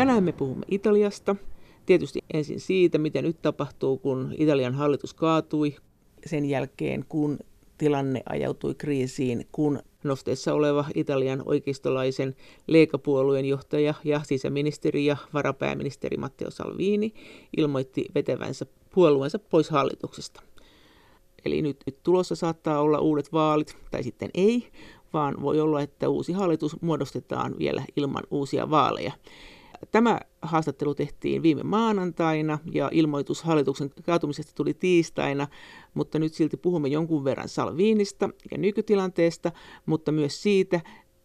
Tänään me puhumme Italiasta. Tietysti ensin siitä, mitä nyt tapahtuu, kun Italian hallitus kaatui. Sen jälkeen, kun tilanne ajautui kriisiin, kun nosteessa oleva Italian oikeistolaisen leikapuolueen johtaja ja sisäministeri ja varapääministeri Matteo Salvini ilmoitti vetävänsä puolueensa pois hallituksesta. Eli nyt, nyt tulossa saattaa olla uudet vaalit, tai sitten ei, vaan voi olla, että uusi hallitus muodostetaan vielä ilman uusia vaaleja. Tämä haastattelu tehtiin viime maanantaina ja ilmoitus hallituksen kaatumisesta tuli tiistaina, mutta nyt silti puhumme jonkun verran Salviinista ja nykytilanteesta, mutta myös siitä,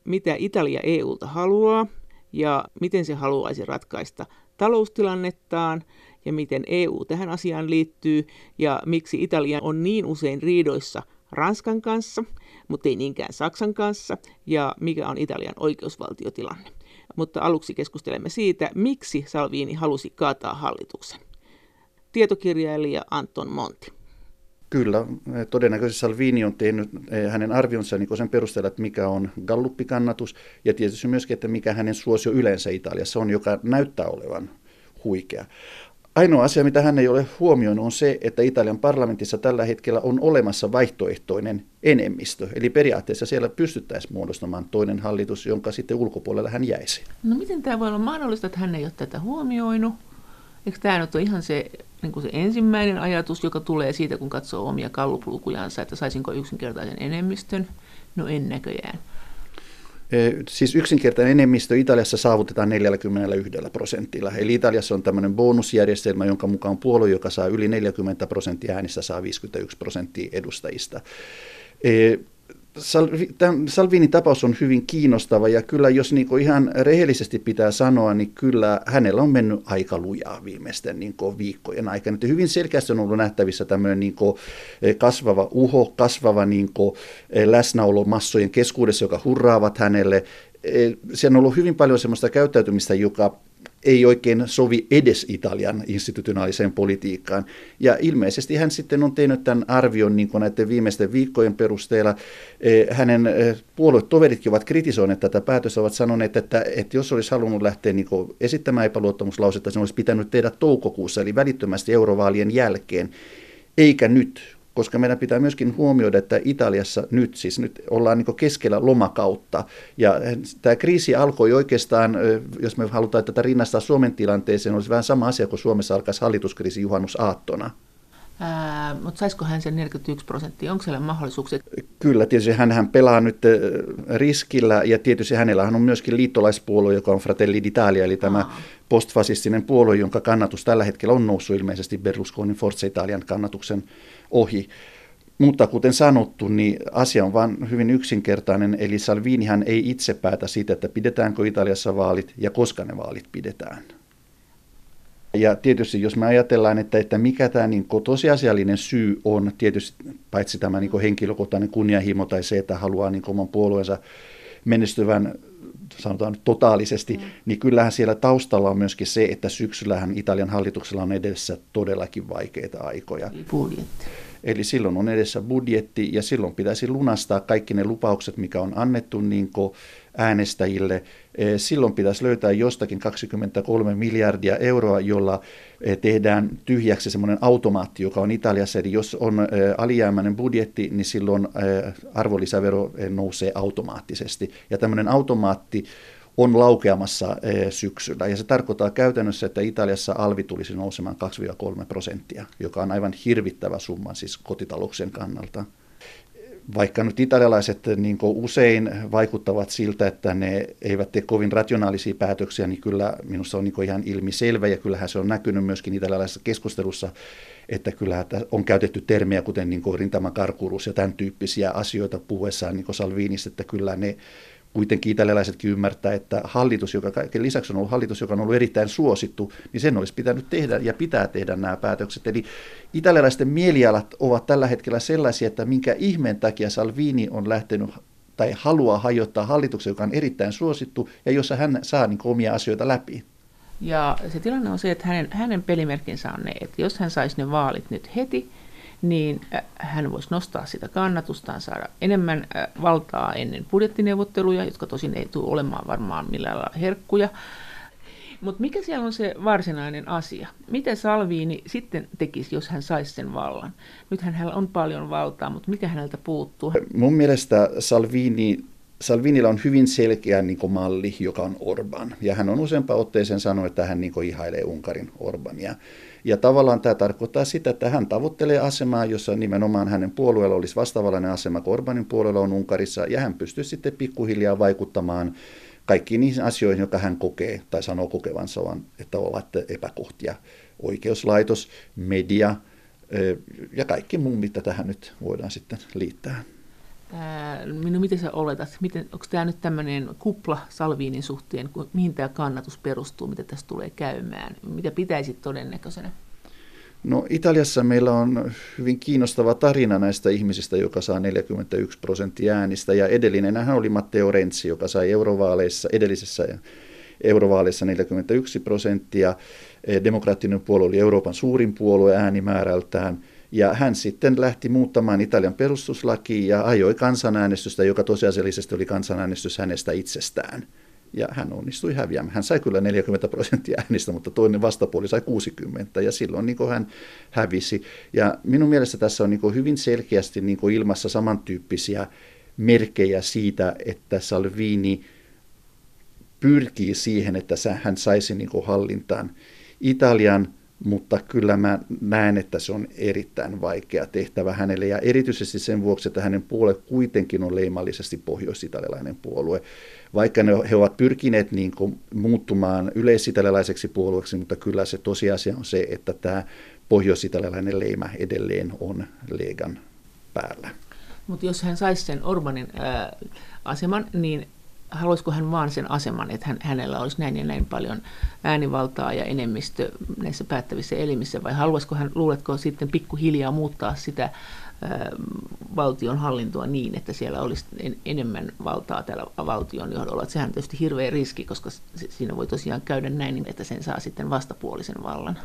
mitä Italia EUlta haluaa ja miten se haluaisi ratkaista taloustilannettaan ja miten EU tähän asiaan liittyy ja miksi Italia on niin usein riidoissa Ranskan kanssa, mutta ei niinkään Saksan kanssa, ja mikä on Italian oikeusvaltiotilanne mutta aluksi keskustelemme siitä, miksi Salvini halusi kaataa hallituksen. Tietokirjailija Anton Monti. Kyllä, todennäköisesti Salvini on tehnyt eh, hänen arvionsa niin sen perusteella, että mikä on galluppikannatus ja tietysti myöskin, että mikä hänen suosio yleensä Italiassa on, joka näyttää olevan huikea. Ainoa asia, mitä hän ei ole huomioinut, on se, että Italian parlamentissa tällä hetkellä on olemassa vaihtoehtoinen enemmistö. Eli periaatteessa siellä pystyttäisiin muodostamaan toinen hallitus, jonka sitten ulkopuolella hän jäisi. No miten tämä voi olla mahdollista, että hän ei ole tätä huomioinut? Eikö tämä nyt ole ihan se, niin kuin se ensimmäinen ajatus, joka tulee siitä, kun katsoo omia kalluplukujansa, että saisinko yksinkertaisen enemmistön? No en näköjään. Siis yksinkertainen enemmistö Italiassa saavutetaan 41 prosentilla. Eli Italiassa on tämmöinen bonusjärjestelmä, jonka mukaan puolue, joka saa yli 40 prosenttia äänistä, saa 51 prosenttia edustajista. Salvinin tapaus on hyvin kiinnostava ja kyllä jos niin ihan rehellisesti pitää sanoa, niin kyllä hänellä on mennyt aika lujaa viimeisten niin viikkojen aikana. Että hyvin selkeästi on ollut nähtävissä tämmöinen niin eh, kasvava uho, kasvava niin eh, läsnäolo massojen keskuudessa, joka hurraavat hänelle. Eh, siellä on ollut hyvin paljon sellaista käyttäytymistä, joka ei oikein sovi edes Italian institutionaaliseen politiikkaan. Ja ilmeisesti hän sitten on tehnyt tämän arvion niin näiden viimeisten viikkojen perusteella. E, hänen e, puoluetoveritkin ovat kritisoineet tätä päätöstä, ovat sanoneet, että, että jos olisi halunnut lähteä niin esittämään epäluottamuslausetta, se olisi pitänyt tehdä toukokuussa, eli välittömästi eurovaalien jälkeen, eikä nyt, koska meidän pitää myöskin huomioida, että Italiassa nyt, siis nyt ollaan niin keskellä lomakautta, ja tämä kriisi alkoi oikeastaan, jos me halutaan tätä rinnastaa Suomen tilanteeseen, olisi vähän sama asia kuin Suomessa alkaisi hallituskriisi juhannusaattona. Ää, mutta saisiko hän sen 41 prosenttia? Onko siellä mahdollisuuksia? Kyllä, tietysti hän, hän pelaa nyt riskillä ja tietysti hänellä on myöskin liittolaispuolue, joka on Fratelli d'Italia, eli tämä Aa. Postfasistinen puolue, jonka kannatus tällä hetkellä on noussut ilmeisesti Berlusconin Forza Italian kannatuksen ohi. Mutta kuten sanottu, niin asia on vain hyvin yksinkertainen, eli Salvinihan ei itse päätä siitä, että pidetäänkö Italiassa vaalit ja koska ne vaalit pidetään. Ja tietysti jos me ajatellaan, että, että mikä tämä niin tosiasiallinen syy on, tietysti paitsi tämä niin henkilökohtainen kunnianhimo tai se, että haluaa niin oman puolueensa menestyvän sanotaan nyt totaalisesti, mm. niin kyllähän siellä taustalla on myöskin se, että syksyllähän Italian hallituksella on edessä todellakin vaikeita aikoja. Budjetti. Eli silloin on edessä budjetti ja silloin pitäisi lunastaa kaikki ne lupaukset, mikä on annettu niin äänestäjille. Eh, silloin pitäisi löytää jostakin 23 miljardia euroa, jolla eh, tehdään tyhjäksi semmoinen automaatti, joka on Italiassa. Eli jos on eh, alijäämäinen budjetti, niin silloin arvonlisävero nousee automaattisesti. Ja tämmöinen automaatti on laukeamassa syksyllä. Ja se tarkoittaa käytännössä, että Italiassa alvi tulisi nousemaan 2-3 prosenttia, joka on aivan hirvittävä summa siis kotitalouksien kannalta vaikka nyt italialaiset niin usein vaikuttavat siltä, että ne eivät tee kovin rationaalisia päätöksiä, niin kyllä minusta on niin ihan ilmiselvä ja kyllähän se on näkynyt myöskin italialaisessa keskustelussa, että kyllä on käytetty termejä kuten niin rintamakarkuruus ja tämän tyyppisiä asioita puhuessaan niin Salvinista, että kyllä ne kuitenkin italialaisetkin ymmärtää, että hallitus, joka kaiken lisäksi on ollut hallitus, joka on ollut erittäin suosittu, niin sen olisi pitänyt tehdä ja pitää tehdä nämä päätökset. Eli italialaisten mielialat ovat tällä hetkellä sellaisia, että minkä ihmeen takia Salvini on lähtenyt tai haluaa hajottaa hallituksen, joka on erittäin suosittu ja jossa hän saa niin omia asioita läpi. Ja se tilanne on se, että hänen, hänen pelimerkinsä on ne, että jos hän saisi ne vaalit nyt heti, niin äh, hän voisi nostaa sitä kannatustaan, saada enemmän äh, valtaa ennen budjettineuvotteluja, jotka tosin ei tule olemaan varmaan millään lailla herkkuja. Mutta mikä siellä on se varsinainen asia? Mitä Salviini sitten tekisi, jos hän saisi sen vallan? Nythän hänellä on paljon valtaa, mutta mikä häneltä puuttuu? Mun mielestä Salvini Salvinilla on hyvin selkeä niin kuin, malli, joka on Orban. Ja hän on useampaan otteeseen sanonut, että hän niin kuin, ihailee Unkarin Orbania. Ja tavallaan tämä tarkoittaa sitä, että hän tavoittelee asemaa, jossa nimenomaan hänen puolueella olisi vastaavallainen asema kuin Orbanin puolella on Unkarissa, ja hän pystyy sitten pikkuhiljaa vaikuttamaan kaikkiin niihin asioihin, jotka hän kokee tai sanoo kokevansa, että ovat epäkohtia. Oikeuslaitos, media ja kaikki muu, mitä tähän nyt voidaan sitten liittää. No miten sä oletat, miten, onko tämä nyt tämmöinen kupla Salviinin suhteen, mihin tämä kannatus perustuu, mitä tässä tulee käymään, mitä pitäisi todennäköisenä? No Italiassa meillä on hyvin kiinnostava tarina näistä ihmisistä, joka saa 41 prosenttia äänistä. Ja edellinen hän oli Matteo Renzi, joka sai eurovaaleissa, edellisessä eurovaaleissa 41 prosenttia. Demokraattinen puolue oli Euroopan suurin puolue äänimäärältään. Ja hän sitten lähti muuttamaan Italian perustuslakia ja ajoi kansanäänestystä, joka tosiasiallisesti oli kansanäänestys hänestä itsestään ja hän onnistui häviämään. Hän sai kyllä 40 prosenttia äänistä, mutta toinen vastapuoli sai 60 ja silloin niin hän hävisi. Ja minun mielestä tässä on niin hyvin selkeästi niin ilmassa samantyyppisiä merkejä siitä, että Salvini pyrkii siihen, että hän saisi niin hallintaan Italian mutta kyllä mä näen, että se on erittäin vaikea tehtävä hänelle, ja erityisesti sen vuoksi, että hänen puolue kuitenkin on leimallisesti pohjois-italialainen puolue. Vaikka ne, he ovat pyrkineet niin kuin muuttumaan yleisitalialaiseksi puolueeksi, mutta kyllä se tosiasia on se, että tämä pohjois-italialainen leima edelleen on Legan päällä. Mutta jos hän saisi sen Orbanin ää, aseman, niin haluaisiko hän vaan sen aseman, että hän, hänellä olisi näin ja näin paljon äänivaltaa ja enemmistö näissä päättävissä elimissä, vai haluaisiko hän, luuletko sitten pikkuhiljaa muuttaa sitä valtion hallintoa niin, että siellä olisi en, enemmän valtaa tällä valtion johdolla. Sehän on tietysti hirveä riski, koska siinä voi tosiaan käydä näin, että sen saa sitten vastapuolisen vallan.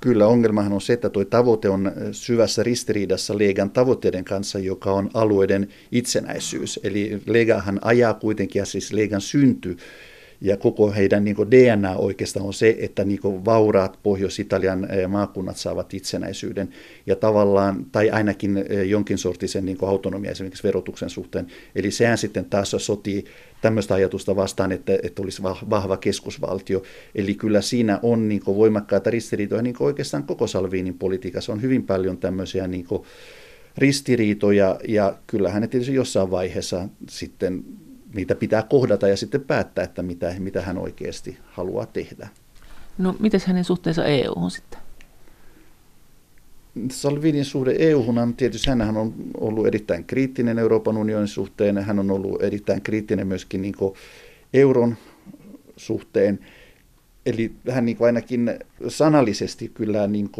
Kyllä ongelmahan on se, että tuo tavoite on syvässä ristiriidassa Legan tavoitteiden kanssa, joka on alueiden itsenäisyys. Eli Legahan ajaa kuitenkin, ja siis Legan synty ja koko heidän niin DNA oikeastaan on se, että niin vauraat Pohjois-Italian maakunnat saavat itsenäisyyden ja tavallaan, tai ainakin jonkin sortisen niin autonomia esimerkiksi verotuksen suhteen. Eli sehän sitten taas sotii tämmöistä ajatusta vastaan, että, että olisi vahva keskusvaltio. Eli kyllä siinä on niin voimakkaita ristiriitoja niin oikeastaan koko Salviinin politiikassa. On hyvin paljon tämmöisiä niin ristiriitoja ja kyllähän ne tietysti jossain vaiheessa sitten niitä pitää kohdata ja sitten päättää, että mitä, mitä hän oikeasti haluaa tehdä. No, miten hänen suhteensa EU-hun sitten? Salvinin suhde EU-hun on tietysti, hän on ollut erittäin kriittinen Euroopan unionin suhteen, hän on ollut erittäin kriittinen myöskin niin euron suhteen. Eli hän niin ainakin sanallisesti kyllä niin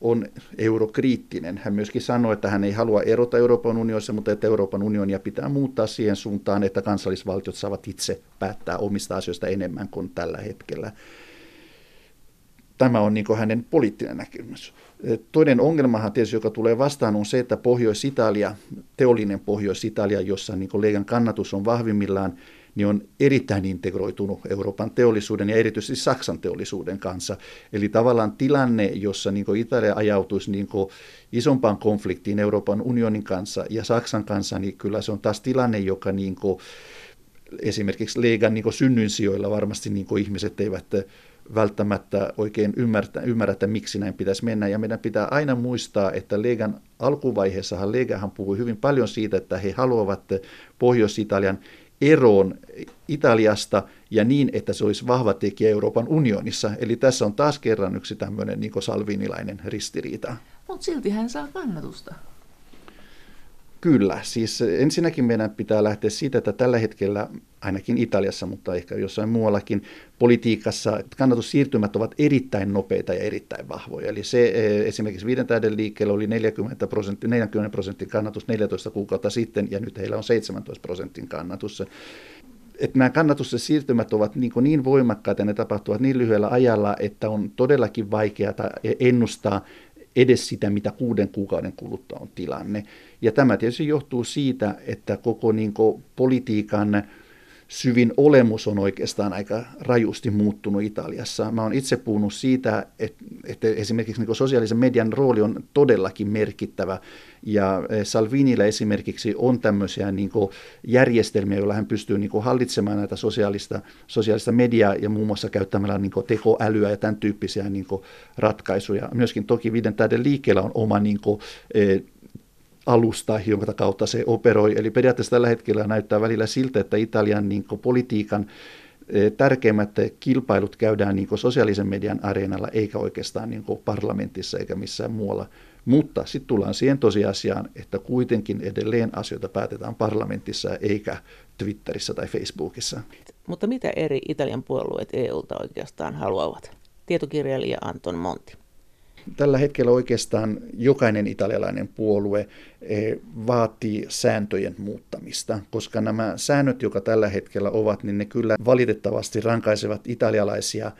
on eurokriittinen. Hän myöskin sanoi, että hän ei halua erota Euroopan unionissa, mutta että Euroopan unionia pitää muuttaa siihen suuntaan, että kansallisvaltiot saavat itse päättää omista asioista enemmän kuin tällä hetkellä. Tämä on niin hänen poliittinen näkemys. Toinen ongelmahan tietysti, joka tulee vastaan, on se, että Pohjois-Italia, teollinen Pohjois-Italia, jossa niin Leigan kannatus on vahvimmillaan, niin on erittäin integroitunut Euroopan teollisuuden ja erityisesti Saksan teollisuuden kanssa. Eli tavallaan tilanne, jossa niin Italia ajautuisi niin isompaan konfliktiin Euroopan unionin kanssa ja Saksan kanssa, niin kyllä se on taas tilanne, joka niin esimerkiksi Leigan niin synnynsijoilla varmasti niin ihmiset eivät välttämättä oikein ymmärrä, ymmärrä, että miksi näin pitäisi mennä. Ja meidän pitää aina muistaa, että Legan alkuvaiheessahan Legahan puhui hyvin paljon siitä, että he haluavat Pohjois-Italian eroon Italiasta ja niin, että se olisi vahva tekijä Euroopan unionissa. Eli tässä on taas kerran yksi tämmöinen niin salvinilainen ristiriita. Mutta silti hän saa kannatusta. Kyllä, siis ensinnäkin meidän pitää lähteä siitä, että tällä hetkellä ainakin Italiassa, mutta ehkä jossain muuallakin politiikassa kannatussiirtymät ovat erittäin nopeita ja erittäin vahvoja. Eli se eh, esimerkiksi viiden tähden liikkeellä oli 40 prosentin, 40 prosentin kannatus 14 kuukautta sitten ja nyt heillä on 17 prosentin kannatus. Että nämä kannatusten siirtymät ovat niin, niin voimakkaita ja ne tapahtuvat niin lyhyellä ajalla, että on todellakin vaikeaa ennustaa, edes sitä, mitä kuuden kuukauden kuluttua on tilanne. Ja tämä tietysti johtuu siitä, että koko niin kuin, politiikan syvin olemus on oikeastaan aika rajusti muuttunut Italiassa. Mä oon itse puhunut siitä, että, että esimerkiksi niin sosiaalisen median rooli on todellakin merkittävä. Ja eh, Salvinilla esimerkiksi on tämmöisiä niin järjestelmiä, joilla hän pystyy niin hallitsemaan näitä sosiaalista, sosiaalista mediaa ja muun muassa käyttämällä niin tekoälyä ja tämän tyyppisiä niin ratkaisuja. Myöskin toki Viiden tähden liikkeellä on oma niin kuin, eh, alusta, jonka kautta se operoi. Eli periaatteessa tällä hetkellä näyttää välillä siltä, että Italian niin politiikan e, tärkeimmät kilpailut käydään niin sosiaalisen median areenalla, eikä oikeastaan niin parlamentissa eikä missään muualla. Mutta sitten tullaan siihen tosiasiaan, että kuitenkin edelleen asioita päätetään parlamentissa eikä Twitterissä tai Facebookissa. Mutta mitä eri Italian puolueet EUlta oikeastaan haluavat? Tietokirjailija Anton Monti tällä hetkellä oikeastaan jokainen italialainen puolue eh, vaatii sääntöjen muuttamista, koska nämä säännöt, jotka tällä hetkellä ovat, niin ne kyllä valitettavasti rankaisevat italialaisia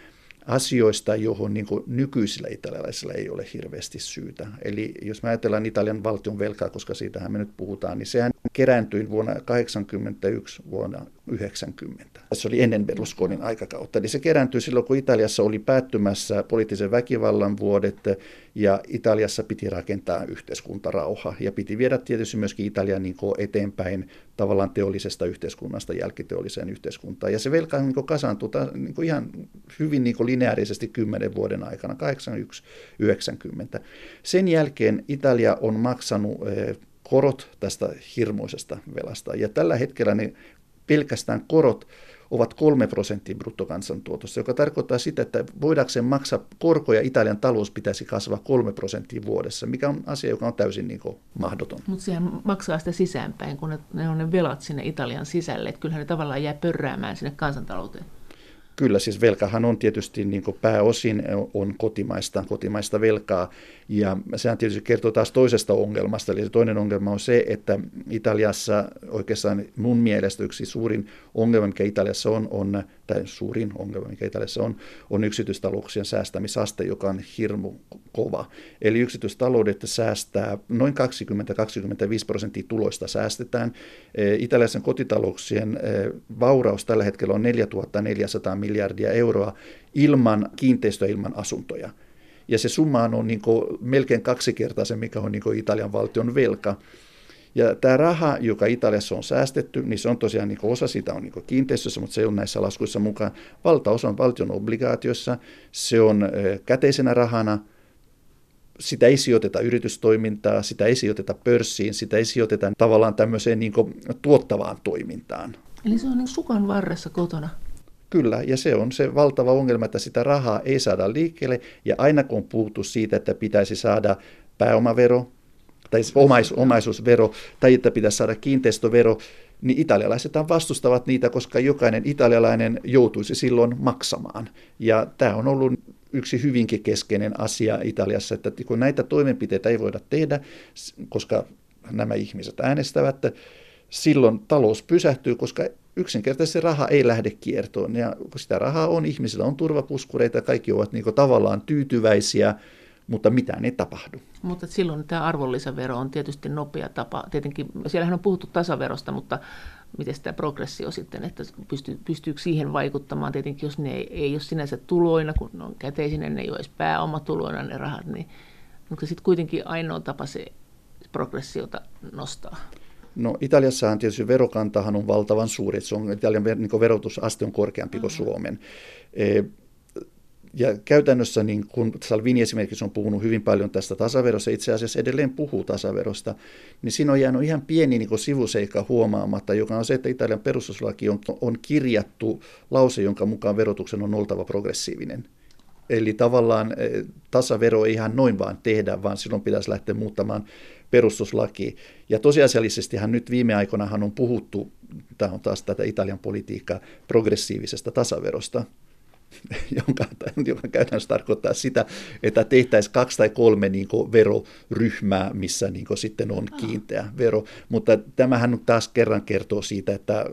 asioista, johon niin nykyisillä italialaisilla ei ole hirveästi syytä. Eli jos me ajatellaan Italian valtion velkaa, koska siitähän me nyt puhutaan, niin sehän kerääntyi vuonna 1981 vuonna 90. Se oli ennen Berlusconin aikakautta. Eli se kerääntyi silloin, kun Italiassa oli päättymässä poliittisen väkivallan vuodet ja Italiassa piti rakentaa yhteiskuntarauha ja piti viedä tietysti myöskin Italian niin eteenpäin tavallaan teollisesta yhteiskunnasta jälkiteolliseen yhteiskuntaan. Ja se velka niin kasaantui niin ihan hyvin niin lineaarisesti kymmenen vuoden aikana, 81-90. Sen jälkeen Italia on maksanut eh, korot tästä hirmuisesta velasta. Ja tällä hetkellä ne pelkästään korot ovat 3 prosenttia bruttokansantuotosta, joka tarkoittaa sitä, että voidakseen maksaa korkoja Italian talous pitäisi kasvaa 3 prosenttia vuodessa, mikä on asia, joka on täysin niin kuin mahdoton. Mutta sehän maksaa sitä sisäänpäin, kun ne, ne on ne velat sinne Italian sisälle, että kyllähän ne tavallaan jää pörräämään sinne kansantalouteen. Kyllä, siis velkahan on tietysti niin pääosin on kotimaista, kotimaista velkaa, ja sehän tietysti kertoo taas toisesta ongelmasta, eli se toinen ongelma on se, että Italiassa oikeastaan mun mielestä yksi suurin ongelma, mikä Italiassa on, on tai suurin ongelma, mikä Italiassa on, on yksityistalouksien säästämisaste, joka on hirmu kova. Eli yksityistaloudet säästää noin 20-25 prosenttia tuloista säästetään. E, Italiassa kotitalouksien e, vauraus tällä hetkellä on 4400 miljardia euroa ilman kiinteistöä, ilman asuntoja. Ja se summa on niin melkein kaksikertaisen, mikä on niin Italian valtion velka. Ja tämä raha, joka Italiassa on säästetty, niin se on tosiaan niin osa sitä on niin kiinteistössä, mutta se ei ole näissä laskuissa mukaan. Valtaosa on valtion obligaatiossa, se on käteisenä rahana, sitä ei sijoiteta yritystoimintaa, sitä ei sijoiteta pörssiin, sitä ei sijoiteta tavallaan tämmöiseen niin tuottavaan toimintaan. Eli se on niin sukan varressa kotona? Kyllä, ja se on se valtava ongelma, että sitä rahaa ei saada liikkeelle, ja aina kun on puhuttu siitä, että pitäisi saada pääomavero, tai omais, omaisuusvero, tai että pitäisi saada kiinteistövero, niin italialaiset vastustavat niitä, koska jokainen italialainen joutuisi silloin maksamaan. Ja tämä on ollut yksi hyvinkin keskeinen asia Italiassa, että kun näitä toimenpiteitä ei voida tehdä, koska nämä ihmiset äänestävät, silloin talous pysähtyy, koska yksinkertaisesti raha ei lähde kiertoon. Ja kun sitä rahaa on, ihmisillä on turvapuskureita, kaikki ovat niin tavallaan tyytyväisiä, mutta mitään ei tapahdu. Mutta silloin tämä arvonlisävero on tietysti nopea tapa. Tietenkin siellähän on puhuttu tasaverosta, mutta miten tämä progressio sitten, että pystyy, pystyykö siihen vaikuttamaan. Tietenkin jos ne ei, ei ole sinänsä tuloina, kun ne on käteisinä, ne ei ole edes pääomatuloina ne rahat, niin onko se sitten kuitenkin ainoa tapa se progressiota nostaa? No Italiassahan tietysti verokantahan on valtavan suuri, että se on, Italian niin verotusaste on korkeampi kuin mm-hmm. Suomen. E, ja käytännössä, niin kun Salvini esimerkiksi on puhunut hyvin paljon tästä tasaverosta, itse asiassa edelleen puhuu tasaverosta, niin siinä on jäänyt ihan pieni niin sivuseikka huomaamatta, joka on se, että Italian perustuslaki on, on kirjattu lause, jonka mukaan verotuksen on oltava progressiivinen. Eli tavallaan e, tasavero ei ihan noin vaan tehdä, vaan silloin pitäisi lähteä muuttamaan perustuslaki. Ja tosiasiallisestihan nyt viime aikoina on puhuttu, tämä on taas tätä Italian politiikkaa, progressiivisesta tasaverosta, jonka, joka käytännössä tarkoittaa sitä, että tehtäisiin kaksi tai kolme niin kuin, veroryhmää, missä niin kuin, sitten on kiinteä vero. Mutta tämähän nyt taas kerran kertoo siitä, että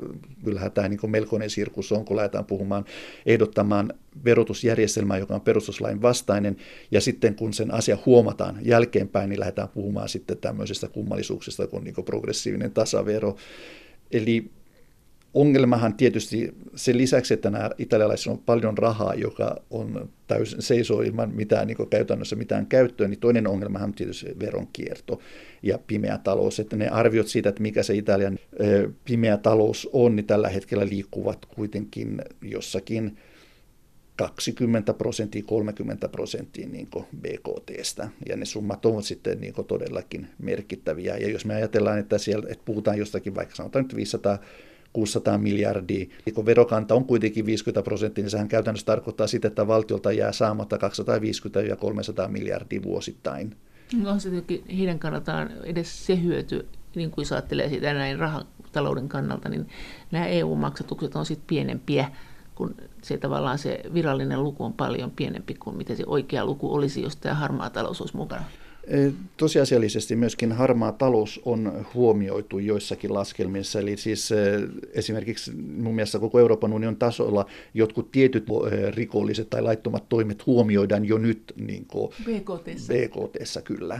kyllähän tämä niin kuin, melkoinen sirkus on, kun lähdetään puhumaan, ehdottamaan verotusjärjestelmää, joka on perustuslain vastainen, ja sitten kun sen asia huomataan jälkeenpäin, niin lähdetään puhumaan sitten tämmöisestä kummallisuuksista kuin, niin kuin progressiivinen tasavero. Eli ongelmahan tietysti sen lisäksi, että nämä italialaisilla on paljon rahaa, joka on täysin seisoo ilman mitään niin käytännössä mitään käyttöä, niin toinen ongelmahan on tietysti veronkierto ja pimeä talous. Että ne arviot siitä, että mikä se Italian pimeä talous on, niin tällä hetkellä liikkuvat kuitenkin jossakin 20 prosenttia, 30 prosenttia niin BKTstä, ja ne summat ovat sitten niin todellakin merkittäviä. Ja jos me ajatellaan, että, siellä, että puhutaan jostakin vaikka sanotaan nyt 500 600 miljardia. Kun verokanta on kuitenkin 50 prosenttia, niin sehän käytännössä tarkoittaa sitä, että valtiolta jää saamatta 250-300 miljardia vuosittain. No se tietenkin heidän kannaltaan edes se hyöty, niin kuin jos ajattelee sitä näin rahatalouden kannalta, niin nämä EU-maksatukset on sitten pienempiä, kun se tavallaan se virallinen luku on paljon pienempi kuin mitä se oikea luku olisi, jos tämä harmaa talous olisi mukana. Tosiasiallisesti myöskin harmaa talous on huomioitu joissakin laskelmissa, eli siis esimerkiksi mun mielestä koko Euroopan unionin tasolla jotkut tietyt rikolliset tai laittomat toimet huomioidaan jo nyt niin BKTssä. BKTssä kyllä.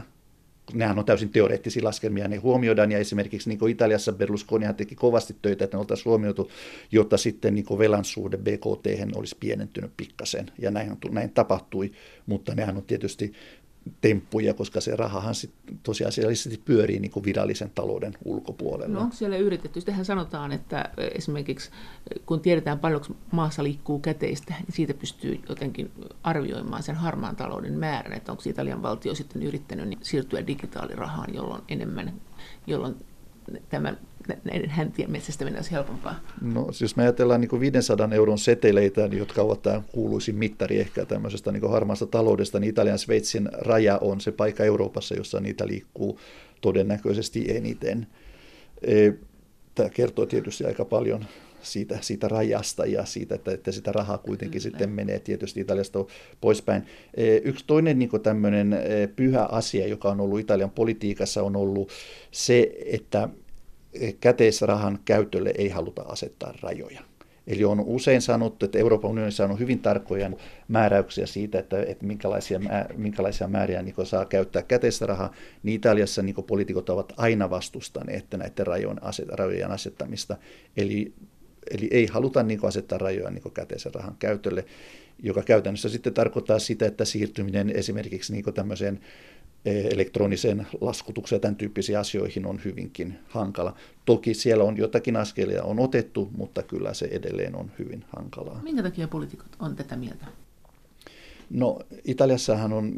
Nehän on täysin teoreettisia laskelmia, ne huomioidaan, ja esimerkiksi niin Italiassa Berlusconi teki kovasti töitä, että ne oltaisiin huomioitu, jotta sitten niin velan suhde BKT olisi pienentynyt pikkasen, ja näin, näin tapahtui, mutta nehän on tietysti temppuja, koska se rahahan sit tosiasiallisesti pyörii niin kuin virallisen talouden ulkopuolella. No onko siellä yritetty? Sitähän sanotaan, että esimerkiksi kun tiedetään paljonko maassa liikkuu käteistä, niin siitä pystyy jotenkin arvioimaan sen harmaan talouden määrän, että onko Italian valtio sitten yrittänyt niin siirtyä digitaalirahaan, jolloin enemmän, jolloin tämän näiden häntien metsästäminen olisi helpompaa? No siis jos me ajatellaan niin 500 euron seteleitä, niin jotka ovat tämä kuuluisin mittari ehkä tämmöisestä niin harmaasta taloudesta, niin Italian Sveitsin raja on se paikka Euroopassa, jossa niitä liikkuu todennäköisesti eniten. E, tämä kertoo tietysti aika paljon siitä, siitä rajasta ja siitä, että, että sitä rahaa kuitenkin Kyllä. sitten menee tietysti Italiasta poispäin. E, yksi toinen niin tämmöinen e, pyhä asia, joka on ollut Italian politiikassa, on ollut se, että käteisrahan käytölle ei haluta asettaa rajoja. Eli on usein sanottu, että Euroopan unionissa on hyvin tarkkoja määräyksiä siitä, että, että minkälaisia, minkälaisia määriä niin saa käyttää käteistä rahaa. Niin Italiassa niin poliitikot ovat aina vastustaneet näiden rajojen, rajojen asettamista. Eli, eli ei haluta niin asettaa rajoja niin käteisen rahan käytölle, joka käytännössä sitten tarkoittaa sitä, että siirtyminen esimerkiksi niin tämmöiseen elektroniseen laskutukseen ja tämän tyyppisiin asioihin on hyvinkin hankala. Toki siellä on jotakin askelia on otettu, mutta kyllä se edelleen on hyvin hankalaa. Minkä takia poliitikot on tätä mieltä? No Italiassahan on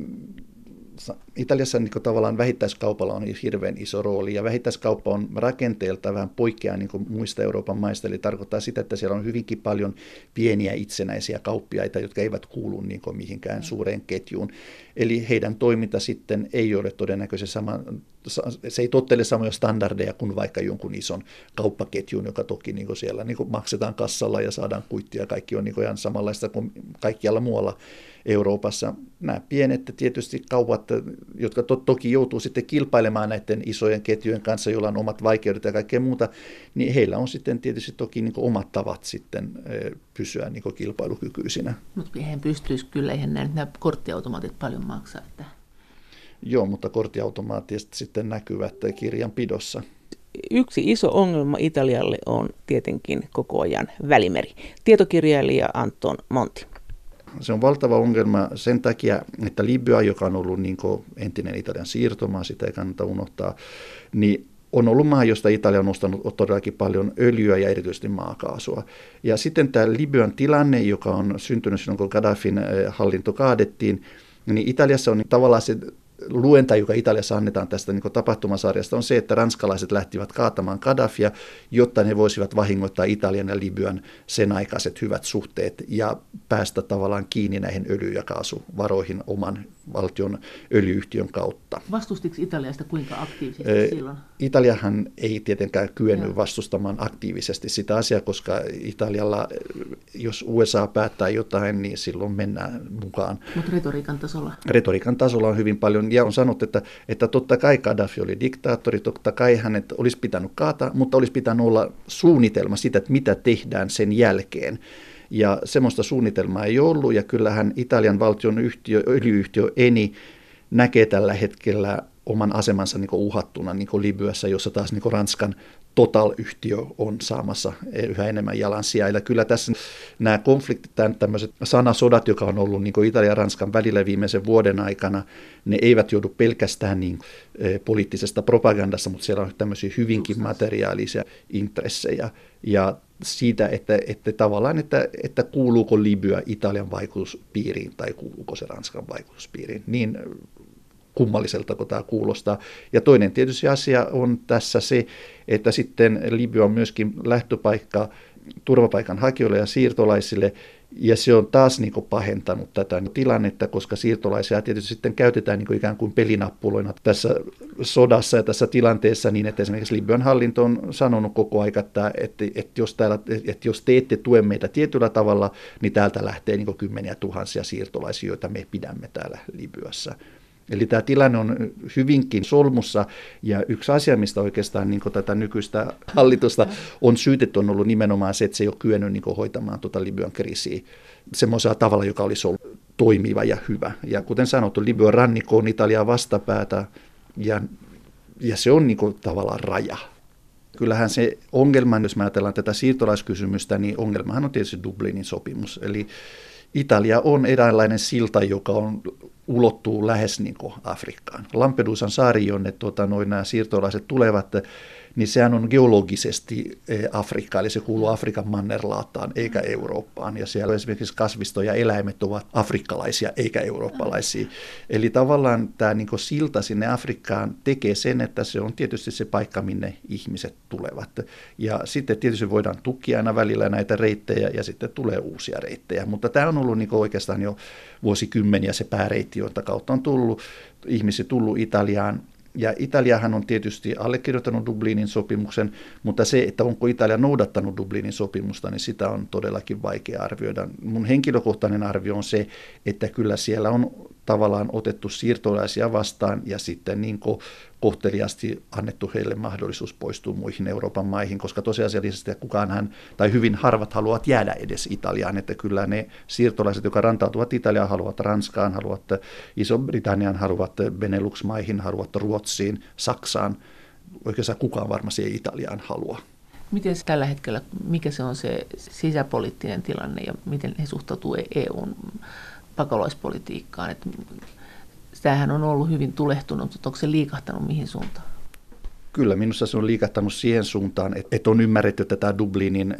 Italiassa niin tavallaan vähittäiskaupalla on hirveän iso rooli, ja vähittäiskauppa on rakenteelta vähän poikkeaa niin muista Euroopan maista, eli tarkoittaa sitä, että siellä on hyvinkin paljon pieniä itsenäisiä kauppiaita, jotka eivät kuulu niin mihinkään mm. suureen ketjuun. Eli heidän toiminta sitten ei ole todennäköisesti sama, se ei tottele samoja standardeja kuin vaikka jonkun ison kauppaketjun, joka toki niin siellä niin maksetaan kassalla ja saadaan kuittia, kaikki on niin ihan samanlaista kuin kaikkialla muualla Euroopassa. Nämä pienet tietysti kaupat, jotka to, toki joutuu sitten kilpailemaan näiden isojen ketjujen kanssa, joilla on omat vaikeudet ja kaikkea muuta, niin heillä on sitten tietysti toki niin omat tavat sitten pysyä niin kilpailukykyisinä. Mutta he pystyisi kyllä, eihän nämä, nämä korttiautomaatit paljon maksaa. Että... Joo, mutta korttiautomaatit sitten näkyvät kirjanpidossa. Yksi iso ongelma Italialle on tietenkin koko ajan välimeri. Tietokirjailija Anton Monti se on valtava ongelma sen takia, että Libya, joka on ollut niin entinen Italian siirtomaa, sitä ei kannata unohtaa, niin on ollut maa, josta Italia on ostanut todellakin paljon öljyä ja erityisesti maakaasua. Ja sitten tämä Libyan tilanne, joka on syntynyt silloin, kun Gaddafin eh, hallinto kaadettiin, niin Italiassa on tavallaan se luenta, joka Italiassa annetaan tästä niin tapahtumasarjasta, on se, että ranskalaiset lähtivät kaatamaan Gaddafia, jotta ne voisivat vahingoittaa Italian ja Libyan sen aikaiset hyvät suhteet ja päästä tavallaan kiinni näihin öljy- ja kaasuvaroihin oman valtion öljyyhtiön kautta. Vastustiko Italiasta kuinka aktiivisesti e, silloin? Italiahan ei tietenkään kyennyt Joo. vastustamaan aktiivisesti sitä asiaa, koska Italialla, jos USA päättää jotain, niin silloin mennään mukaan. Mutta retoriikan tasolla? Retoriikan tasolla on hyvin paljon, ja on sanottu, että, että totta kai Gaddafi oli diktaattori, totta kai hänet olisi pitänyt kaataa, mutta olisi pitänyt olla suunnitelma sitä, että mitä tehdään sen jälkeen. Ja semmoista suunnitelmaa ei ollut, ja kyllähän Italian valtion yhtiö, öljyyhtiö Eni näkee tällä hetkellä oman asemansa niin uhattuna niin Libyassa, jossa taas niin Ranskan Total-yhtiö on saamassa yhä enemmän jalansijaa. Kyllä tässä nämä konfliktit, tämmöiset sanasodat, joka on ollut niin Italia ja Ranskan välillä viimeisen vuoden aikana, ne eivät joudu pelkästään niin poliittisesta propagandasta, mutta siellä on tämmöisiä hyvinkin materiaalisia intressejä. Ja siitä, että, että tavallaan, että, että kuuluuko Libya Italian vaikutuspiiriin tai kuuluuko se Ranskan vaikutuspiiriin. Niin kummalliselta kun tämä kuulostaa. Ja toinen tietysti asia on tässä se, että sitten Libya on myöskin lähtöpaikka turvapaikanhakijoille ja siirtolaisille, ja se on taas niin kuin pahentanut tätä tilannetta, koska siirtolaisia tietysti sitten käytetään niin kuin ikään kuin pelinappuloina tässä sodassa ja tässä tilanteessa niin, että esimerkiksi Libyan hallinto on sanonut koko aika, että, että, että, jos, täällä, että jos te ette tue meitä tietyllä tavalla, niin täältä lähtee niin kuin kymmeniä tuhansia siirtolaisia, joita me pidämme täällä Libyassa. Eli tämä tilanne on hyvinkin solmussa ja yksi asia, mistä oikeastaan niin tätä nykyistä hallitusta on syytetty, on ollut nimenomaan se, että se ei ole kyennyt niin hoitamaan tuota Libyan kriisiä semmoisella tavalla, joka olisi ollut toimiva ja hyvä. Ja kuten sanottu, Libyan rannikko on Italiaa vastapäätä ja, ja se on niin tavallaan raja. Kyllähän se ongelma, jos me ajatellaan tätä siirtolaiskysymystä, niin ongelmahan on tietysti Dublinin sopimus. Eli Italia on eräänlainen silta, joka on ulottuu lähes niin Afrikkaan. Lampedusan saari, jonne tuota, noin nämä siirtolaiset tulevat, niin sehän on geologisesti eh, Afrikka, eli se kuuluu Afrikan mannerlaataan eikä Eurooppaan. Ja siellä esimerkiksi kasvisto ja eläimet ovat afrikkalaisia eikä eurooppalaisia. Eli tavallaan tämä niin silta sinne Afrikkaan tekee sen, että se on tietysti se paikka, minne ihmiset tulevat. Ja sitten tietysti voidaan tukkia aina välillä näitä reittejä ja sitten tulee uusia reittejä. Mutta tämä on ollut niin oikeastaan jo vuosikymmeniä se pääreitti, jota kautta on tullut ihmisiä tullut Italiaan ja Italiahan on tietysti allekirjoittanut Dublinin sopimuksen, mutta se, että onko Italia noudattanut Dublinin sopimusta, niin sitä on todellakin vaikea arvioida. Mun henkilökohtainen arvio on se, että kyllä siellä on tavallaan otettu siirtolaisia vastaan ja sitten niin kohteliasti annettu heille mahdollisuus poistua muihin Euroopan maihin, koska tosiasiallisesti kukaan hän, tai hyvin harvat haluavat jäädä edes Italiaan, että kyllä ne siirtolaiset, jotka rantautuvat Italiaan, haluavat Ranskaan, haluavat Iso-Britannian, haluavat Benelux-maihin, haluavat Ruotsiin, Saksaan, oikeastaan kukaan varmasti ei Italiaan halua. Miten tällä hetkellä, mikä se on se sisäpoliittinen tilanne ja miten he suhtautuvat EUn pakolaispolitiikkaan. Että tämähän on ollut hyvin tulehtunut, mutta onko se liikahtanut mihin suuntaan? Kyllä, minusta se on liikahtanut siihen suuntaan, että on ymmärretty, että tämä Dublinin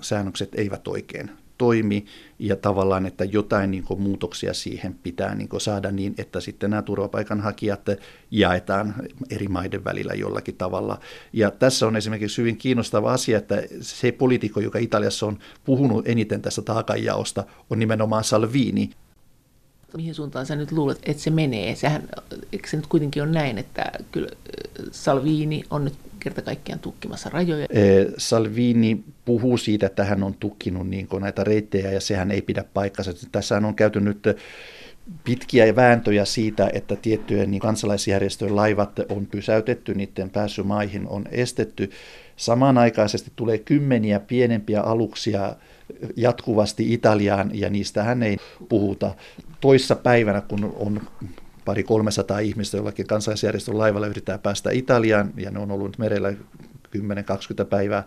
säännökset eivät oikein toimi ja tavallaan, että jotain niin kuin, muutoksia siihen pitää niin kuin, saada niin, että sitten nämä turvapaikanhakijat jaetaan eri maiden välillä jollakin tavalla. Ja tässä on esimerkiksi hyvin kiinnostava asia, että se poliitikko, joka Italiassa on puhunut eniten tästä taakanjaosta, on nimenomaan Salvini, mihin suuntaan sä nyt luulet, että se menee? Sehän, eikö se nyt kuitenkin ole näin, että kyllä Salvini on nyt kerta kaikkiaan tukkimassa rajoja? Salvini puhuu siitä, että hän on tukkinut niin näitä reittejä ja sehän ei pidä paikkansa. Tässä on käyty nyt pitkiä vääntöjä siitä, että tiettyjen niin kansalaisjärjestöjen laivat on pysäytetty, niiden pääsy maihin on estetty. Samanaikaisesti tulee kymmeniä pienempiä aluksia jatkuvasti Italiaan ja niistä hän ei puhuta. Toissa päivänä, kun on pari 300 ihmistä jollakin kansallisjärjestön laivalla yrittää päästä Italiaan ja ne on ollut merellä 10-20 päivää,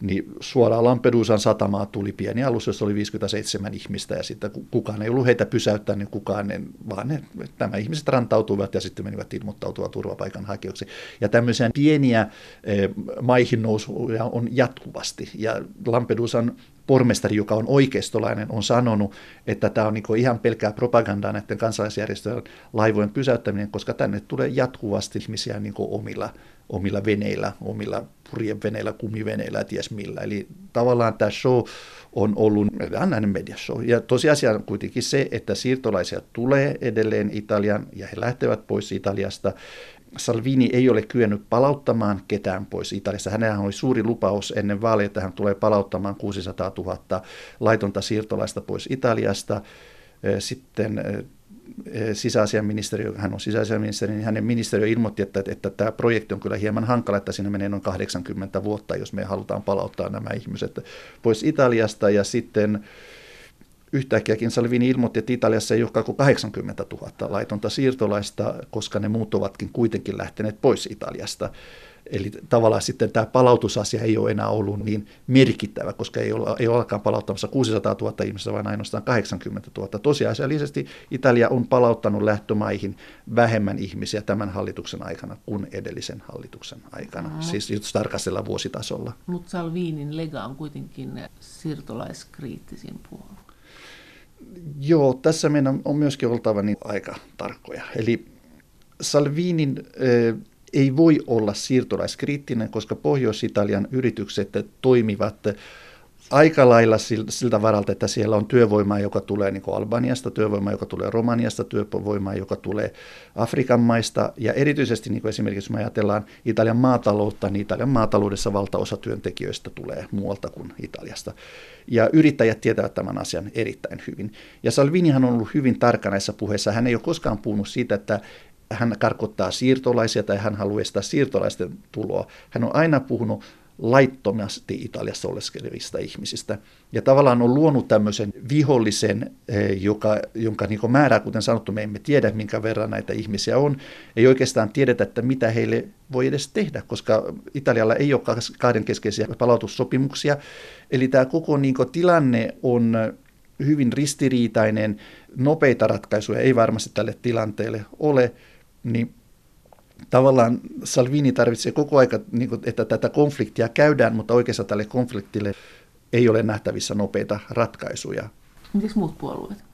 niin suoraan Lampedusan satamaa tuli pieni alus, jossa oli 57 ihmistä ja sitten kukaan ei ollut heitä pysäyttänyt, niin kukaan, ne, vaan ne, nämä ihmiset rantautuivat ja sitten menivät ilmoittautua turvapaikanhakijoiksi. Ja tämmöisiä pieniä eh, maihin nousuja on jatkuvasti ja Lampedusan pormestari, joka on oikeistolainen, on sanonut, että tämä on niin ihan pelkää propagandaa näiden kansalaisjärjestöjen laivojen pysäyttäminen, koska tänne tulee jatkuvasti ihmisiä niin omilla, omilla veneillä, omilla purjeveneillä, kumiveneillä ja ties millä. Eli tavallaan tämä show on ollut näinen mediashow. Ja tosiasia on kuitenkin se, että siirtolaisia tulee edelleen Italian ja he lähtevät pois Italiasta. Salvini ei ole kyennyt palauttamaan ketään pois Italiassa. Hänellä oli suuri lupaus ennen vaaleja, että hän tulee palauttamaan 600 000 laitonta siirtolaista pois Italiasta. Sitten sisäasiaministeriö, hän on sisäasiaministeri, niin hänen ministeriö ilmoitti, että, että tämä projekti on kyllä hieman hankala, että siinä menee noin 80 vuotta, jos me halutaan palauttaa nämä ihmiset pois Italiasta. Ja sitten yhtäkkiäkin Salvini ilmoitti, että Italiassa ei ole kuin 80 000 laitonta siirtolaista, koska ne muut ovatkin kuitenkin lähteneet pois Italiasta. Eli tavallaan sitten tämä palautusasia ei ole enää ollut niin merkittävä, koska ei ole, ei ole alkaan palauttamassa 600 000 ihmistä, vaan ainoastaan 80 000. Tosiasiallisesti Italia on palauttanut lähtömaihin vähemmän ihmisiä tämän hallituksen aikana kuin edellisen hallituksen aikana, mm. siis jos tarkastellaan vuositasolla. Mutta Salvinin lega on kuitenkin siirtolaiskriittisin puolue. Joo, tässä meidän on myöskin oltava niin aika tarkkoja. Eli Salvinin äh, ei voi olla siirtolaiskriittinen, koska Pohjois-Italian yritykset toimivat aika lailla siltä varalta, että siellä on työvoimaa, joka tulee niin Albaniasta, työvoimaa, joka tulee Romaniasta, työvoimaa, joka tulee Afrikan maista. Ja erityisesti niin kuin esimerkiksi jos me ajatellaan Italian maataloutta, niin Italian maataloudessa valtaosa työntekijöistä tulee muualta kuin Italiasta. Ja yrittäjät tietävät tämän asian erittäin hyvin. Ja Salvinihan on ollut hyvin tarkka näissä puheissa. Hän ei ole koskaan puhunut siitä, että hän karkottaa siirtolaisia tai hän haluaa estää siirtolaisten tuloa. Hän on aina puhunut laittomasti Italiassa oleskelevista ihmisistä. Ja tavallaan on luonut tämmöisen vihollisen, eh, joka, jonka niin määrää, kuten sanottu, me emme tiedä, minkä verran näitä ihmisiä on. Ei oikeastaan tiedetä, että mitä heille voi edes tehdä, koska Italialla ei ole kahdenkeskeisiä palautussopimuksia. Eli tämä koko niin tilanne on hyvin ristiriitainen. Nopeita ratkaisuja ei varmasti tälle tilanteelle ole niin tavallaan Salvini tarvitsee koko aika, niin kuin, että tätä konfliktia käydään, mutta oikeastaan tälle konfliktille ei ole nähtävissä nopeita ratkaisuja. Miten muut puolueet?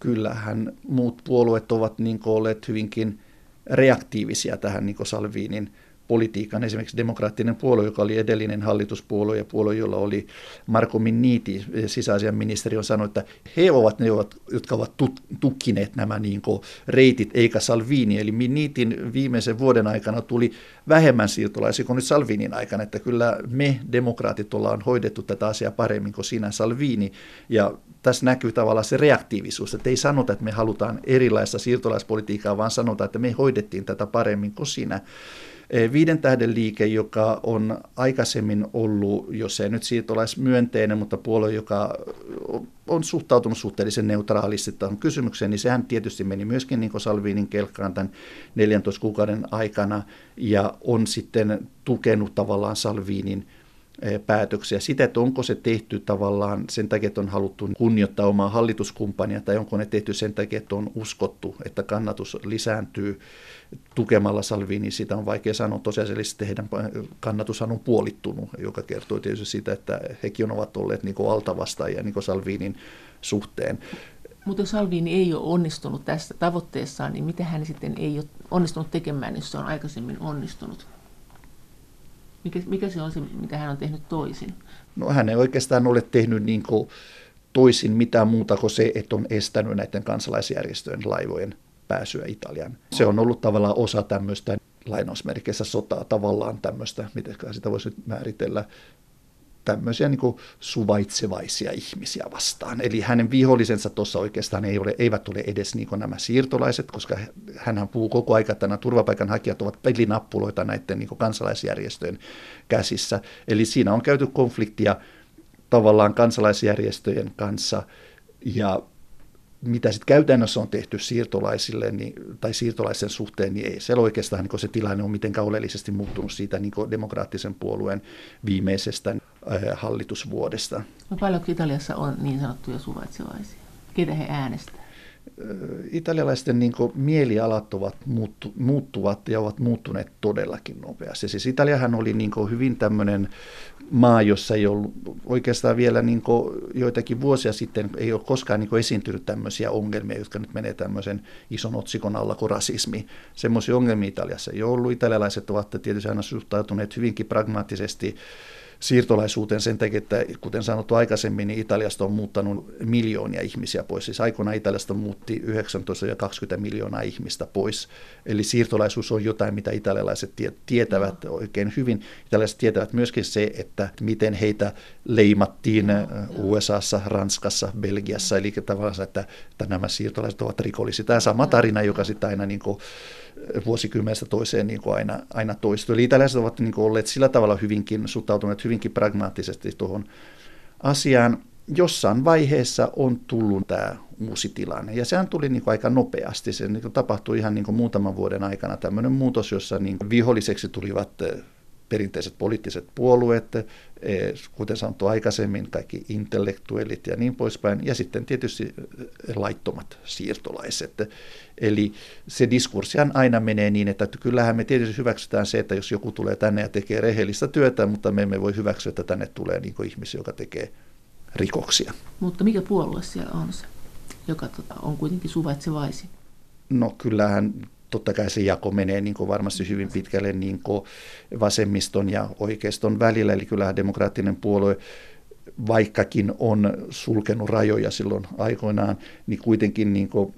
Kyllähän muut puolueet ovat niin olleet hyvinkin reaktiivisia tähän niin Salvinin politiikan. Esimerkiksi demokraattinen puolue, joka oli edellinen hallituspuolue ja puolue, jolla oli Marko Minniti, sisäasian ministeri, on sanonut, että he ovat ne, jotka ovat tukkineet nämä niin reitit, eikä Salvini. Eli Minnitin viimeisen vuoden aikana tuli vähemmän siirtolaisia kuin nyt Salvinin aikana, että kyllä me demokraatit ollaan hoidettu tätä asiaa paremmin kuin sinä Salvini. Ja tässä näkyy tavallaan se reaktiivisuus, että ei sanota, että me halutaan erilaista siirtolaispolitiikkaa, vaan sanotaan, että me hoidettiin tätä paremmin kuin sinä. Eh, viiden tähden liike, joka on aikaisemmin ollut, jos ei nyt siirtolaismyönteinen, mutta puolue, joka on suhtautunut suhteellisen neutraalisti tähän kysymykseen, niin sehän tietysti meni myöskin niin Salviinin kelkkaan tämän 14 kuukauden aikana ja on sitten tukenut tavallaan Salviinin päätöksiä. Sitä, että onko se tehty tavallaan sen takia, että on haluttu kunnioittaa omaa hallituskumppania, tai onko ne tehty sen takia, että on uskottu, että kannatus lisääntyy tukemalla Salvini, sitä on vaikea sanoa. Tosiasiallisesti heidän kannatushan on puolittunut, joka kertoo tietysti siitä, että hekin ovat olleet niin altavastaajia niin Salvinin suhteen. Mutta jos Salvini ei ole onnistunut tässä tavoitteessaan, niin mitä hän sitten ei ole onnistunut tekemään, jos se on aikaisemmin onnistunut? Mikä, mikä se on se, mitä hän on tehnyt toisin? No hän ei oikeastaan ole tehnyt niin kuin toisin mitään muuta kuin se, että on estänyt näiden kansalaisjärjestöjen laivojen pääsyä Italiaan. Se on ollut tavallaan osa tämmöistä lainausmerkeissä sotaa tavallaan tämmöistä, miten sitä voisi määritellä, tämmöisiä niin suvaitsevaisia ihmisiä vastaan. Eli hänen vihollisensa tuossa oikeastaan ei ole, eivät ole edes niin nämä siirtolaiset, koska hän puhuu koko aika, että nämä turvapaikanhakijat ovat pelinappuloita näiden niin kansalaisjärjestöjen käsissä. Eli siinä on käyty konfliktia tavallaan kansalaisjärjestöjen kanssa ja mitä sitten käytännössä on tehty siirtolaisille niin, tai siirtolaisen suhteen, niin ei se oikeastaan niin se tilanne on mitenkään oleellisesti muuttunut siitä niin demokraattisen puolueen viimeisestä hallitusvuodesta. No paljonko Italiassa on niin sanottuja suvaitsevaisia? Ketä he äänestävät? italialaisten niin mielialat ovat muuttu, muuttuvat ja ovat muuttuneet todellakin nopeasti. Siis Italiahan oli niin hyvin tämmöinen maa, jossa ei ollut oikeastaan vielä niin joitakin vuosia sitten, ei ole koskaan niin esiintynyt tämmöisiä ongelmia, jotka nyt menee tämmöisen ison otsikon alla kuin rasismi. Semmoisia ongelmia Italiassa ei ollut. Italialaiset ovat tietysti aina suhtautuneet hyvinkin pragmaattisesti siirtolaisuuteen sen takia, että kuten sanottu aikaisemmin, niin Italiasta on muuttanut miljoonia ihmisiä pois. Siis aikoinaan Italiasta muutti 19 ja 20 miljoonaa ihmistä pois. Eli siirtolaisuus on jotain, mitä italialaiset tietävät oikein hyvin. Italialaiset tietävät myöskin se, että miten heitä leimattiin USAssa, Ranskassa, Belgiassa. Eli tavallaan, että, että nämä siirtolaiset ovat rikollisia. Tämä sama tarina, joka sitten aina niin kuin, vuosikymmenestä toiseen niin kuin aina, aina toistuu. Eli italialaiset ovat niin kuin olleet sillä tavalla hyvinkin, suhtautuneet hyvinkin pragmaattisesti tuohon asiaan. jossain vaiheessa on tullut tämä uusi tilanne. Ja sehän tuli niin kuin aika nopeasti. Se niin kuin tapahtui ihan niin kuin muutaman vuoden aikana tämmöinen muutos, jossa niin kuin viholliseksi tulivat perinteiset poliittiset puolueet, e, kuten sanottu aikaisemmin, kaikki intellektuellit ja niin poispäin, ja sitten tietysti laittomat siirtolaiset. Eli se diskurssihan aina menee niin, että kyllähän me tietysti hyväksytään se, että jos joku tulee tänne ja tekee rehellistä työtä, mutta me emme voi hyväksyä, että tänne tulee niin ihmisiä, joka tekee rikoksia. Mutta mikä puolue siellä on se, joka tota, on kuitenkin suvaitsevaisin? No kyllähän totta kai se jako menee niin kuin varmasti hyvin pitkälle niin kuin vasemmiston ja oikeiston välillä, eli kyllähän demokraattinen puolue vaikkakin on sulkenut rajoja silloin aikoinaan, niin kuitenkin niin kuin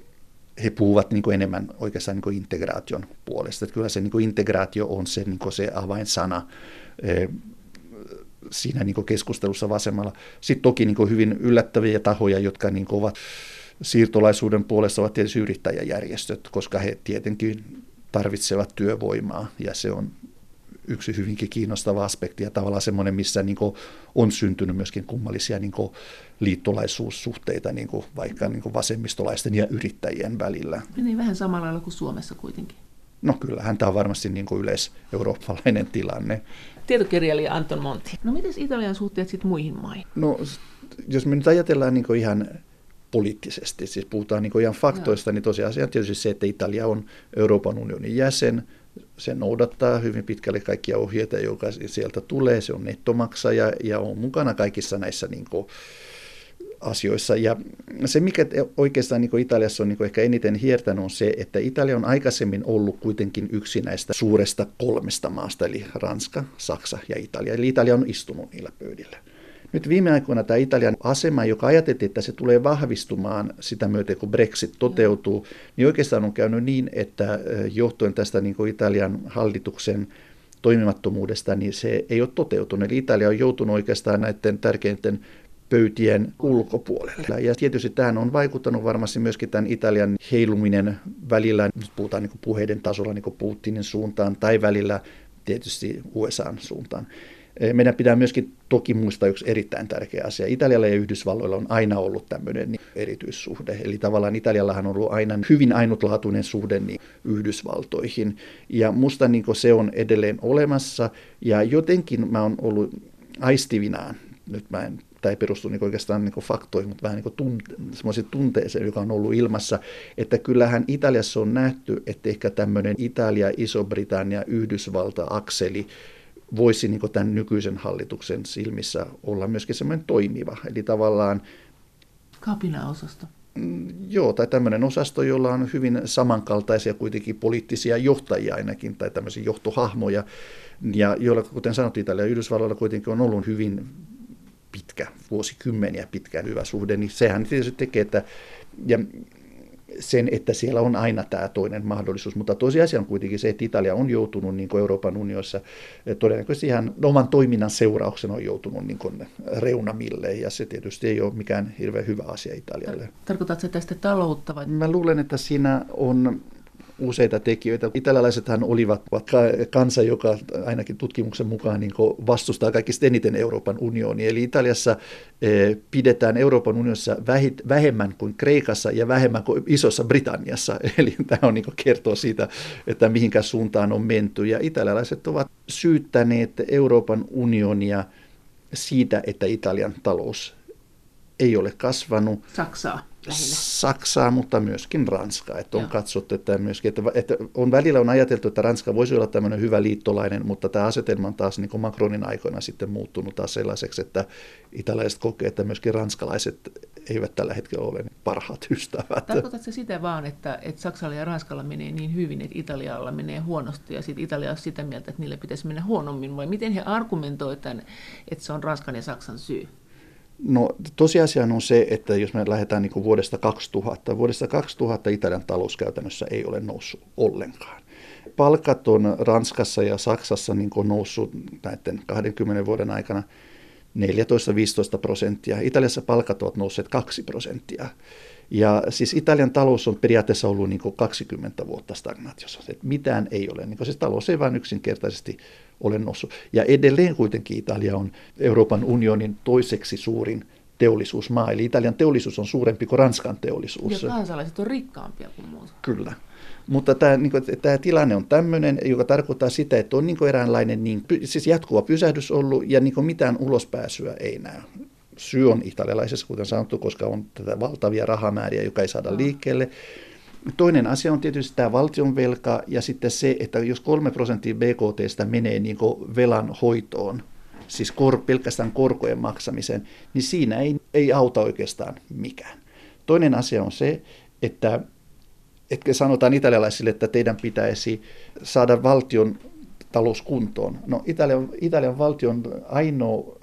he puhuvat niin kuin enemmän oikeastaan niin kuin integraation puolesta. Että kyllä se niin kuin integraatio on se, niin kuin se avainsana eh, siinä niin kuin keskustelussa vasemmalla. Sitten toki niin kuin hyvin yllättäviä tahoja, jotka niin kuin ovat siirtolaisuuden puolesta ovat tietysti yrittäjäjärjestöt, koska he tietenkin tarvitsevat työvoimaa ja se on yksi hyvinkin kiinnostava aspekti ja tavallaan semmoinen, missä niin on syntynyt myöskin kummallisia niin liittolaisuussuhteita niin vaikka niin vasemmistolaisten ja yrittäjien välillä. Niin vähän samalla lailla kuin Suomessa kuitenkin. No kyllähän tämä on varmasti niin yleiseurooppalainen tilanne. Tietokirjailija Anton Monti. No miten Italian suhteet sitten muihin maihin? No jos me nyt ajatellaan niin ihan poliittisesti, siis puhutaan niin ihan faktoista, niin tosiasia on tietysti se, että Italia on Euroopan unionin jäsen, se noudattaa hyvin pitkälle kaikkia ohjeita, joka sieltä tulee, se on nettomaksaja ja on mukana kaikissa näissä niin kuin, asioissa. Ja se, mikä oikeastaan niin Italiassa on niin ehkä eniten hiertänyt, on se, että Italia on aikaisemmin ollut kuitenkin yksi näistä suuresta kolmesta maasta, eli Ranska, Saksa ja Italia. Eli Italia on istunut niillä pöydillä. Nyt viime aikoina tämä Italian asema, joka ajateltiin, että se tulee vahvistumaan sitä myöten, kun Brexit toteutuu, niin oikeastaan on käynyt niin, että johtuen tästä niin kuin Italian hallituksen toimimattomuudesta, niin se ei ole toteutunut. Eli Italia on joutunut oikeastaan näiden tärkeinten pöytien ulkopuolelle. Ja tietysti tähän on vaikuttanut varmasti myöskin tämän Italian heiluminen välillä, nyt puhutaan niin puheiden tasolla niin Putinin suuntaan tai välillä tietysti USAn suuntaan. Eh, meidän pitää myöskin toki muistaa yksi erittäin tärkeä asia. Italialla ja Yhdysvalloilla on aina ollut tämmöinen erityissuhde. Eli tavallaan Italiallahan on ollut aina hyvin ainutlaatuinen suhde niin Yhdysvaltoihin. Ja musta niin se on edelleen olemassa. Ja jotenkin mä oon ollut aistivinaan, nyt mä en tämä ei perustu niin oikeastaan niin faktoihin, mutta vähän niin tunte, tunteeseen, joka on ollut ilmassa, että kyllähän Italiassa on nähty, että ehkä tämmöinen Italia, Iso-Britannia, Yhdysvalta-akseli voisi niin tämän nykyisen hallituksen silmissä olla myöskin semmoinen toimiva. Eli tavallaan... Kapinaosasto. Mm, joo, tai tämmöinen osasto, jolla on hyvin samankaltaisia kuitenkin poliittisia johtajia ainakin, tai tämmöisiä johtohahmoja, ja joilla, kuten sanottiin, Italia ja Yhdysvalloilla kuitenkin on ollut hyvin pitkä, vuosikymmeniä pitkä hyvä suhde, niin sehän tietysti tekee, että ja sen, että siellä on aina tämä toinen mahdollisuus. Mutta tosiasia on kuitenkin se, että Italia on joutunut niin kuin Euroopan unionissa todennäköisesti ihan oman toiminnan seurauksena on joutunut niin kuin reunamille ja se tietysti ei ole mikään hirveän hyvä asia Italialle. Tarkoitatko tästä taloutta vai? Mä luulen, että siinä on useita tekijöitä. Italialaisethan olivat kansa, joka ainakin tutkimuksen mukaan niin vastustaa kaikista eniten Euroopan unionia. Eli Italiassa eh, pidetään Euroopan unionissa vähemmän kuin Kreikassa ja vähemmän kuin Isossa Britanniassa. Eli tämä on niin kertoo siitä, että mihinkä suuntaan on menty. Ja italialaiset ovat syyttäneet Euroopan unionia siitä, että Italian talous ei ole kasvanut. Saksaa lähinnä. Saksaa, mutta myöskin Ranskaa. Että on Joo. katsottu, että, myöskin, että, että on välillä on ajateltu, että Ranska voisi olla tämmöinen hyvä liittolainen, mutta tämä asetelma on taas niin kuin Macronin aikoina sitten muuttunut taas sellaiseksi, että italialaiset kokee, että myöskin ranskalaiset eivät tällä hetkellä ole parhaat ystävät. Tarkoitatko sitä vaan, että, että Saksalla ja Ranskalla menee niin hyvin, että Italialla menee huonosti ja sitten Italia on sitä mieltä, että niille pitäisi mennä huonommin, vai miten he argumentoivat tämän, että se on Ranskan ja Saksan syy? No tosiasia on se, että jos me lähdetään niin vuodesta 2000, vuodesta 2000 Italian talous käytännössä ei ole noussut ollenkaan. Palkat on Ranskassa ja Saksassa niin noussut näiden 20 vuoden aikana 14-15 prosenttia. Italiassa palkat ovat nousseet 2 prosenttia. Ja siis Italian talous on periaatteessa ollut niin 20 vuotta stagnaatiossa. Mitään ei ole. Niin siis talous ei vain yksinkertaisesti ole noussut. Ja edelleen kuitenkin Italia on Euroopan unionin toiseksi suurin teollisuusmaa, eli Italian teollisuus on suurempi kuin Ranskan teollisuus. Ja kansalaiset on rikkaampia kuin muut. Kyllä. Mutta tämä, niin kuin, tämä tilanne on tämmöinen, joka tarkoittaa sitä, että on niin kuin eräänlainen niin, siis jatkuva pysähdys ollut ja niin kuin mitään ulospääsyä ei näy. Syy on italialaisessa, kuten sanottu, koska on tätä valtavia rahamääriä, joka ei saada liikkeelle. Toinen asia on tietysti tämä valtionvelka ja sitten se, että jos 3 prosenttia BKTstä menee niin velan hoitoon, siis kor, pelkästään korkojen maksamiseen, niin siinä ei, ei auta oikeastaan mikään. Toinen asia on se, että, että sanotaan italialaisille, että teidän pitäisi saada valtion talous kuntoon. No Italian, Italian valtion ainoa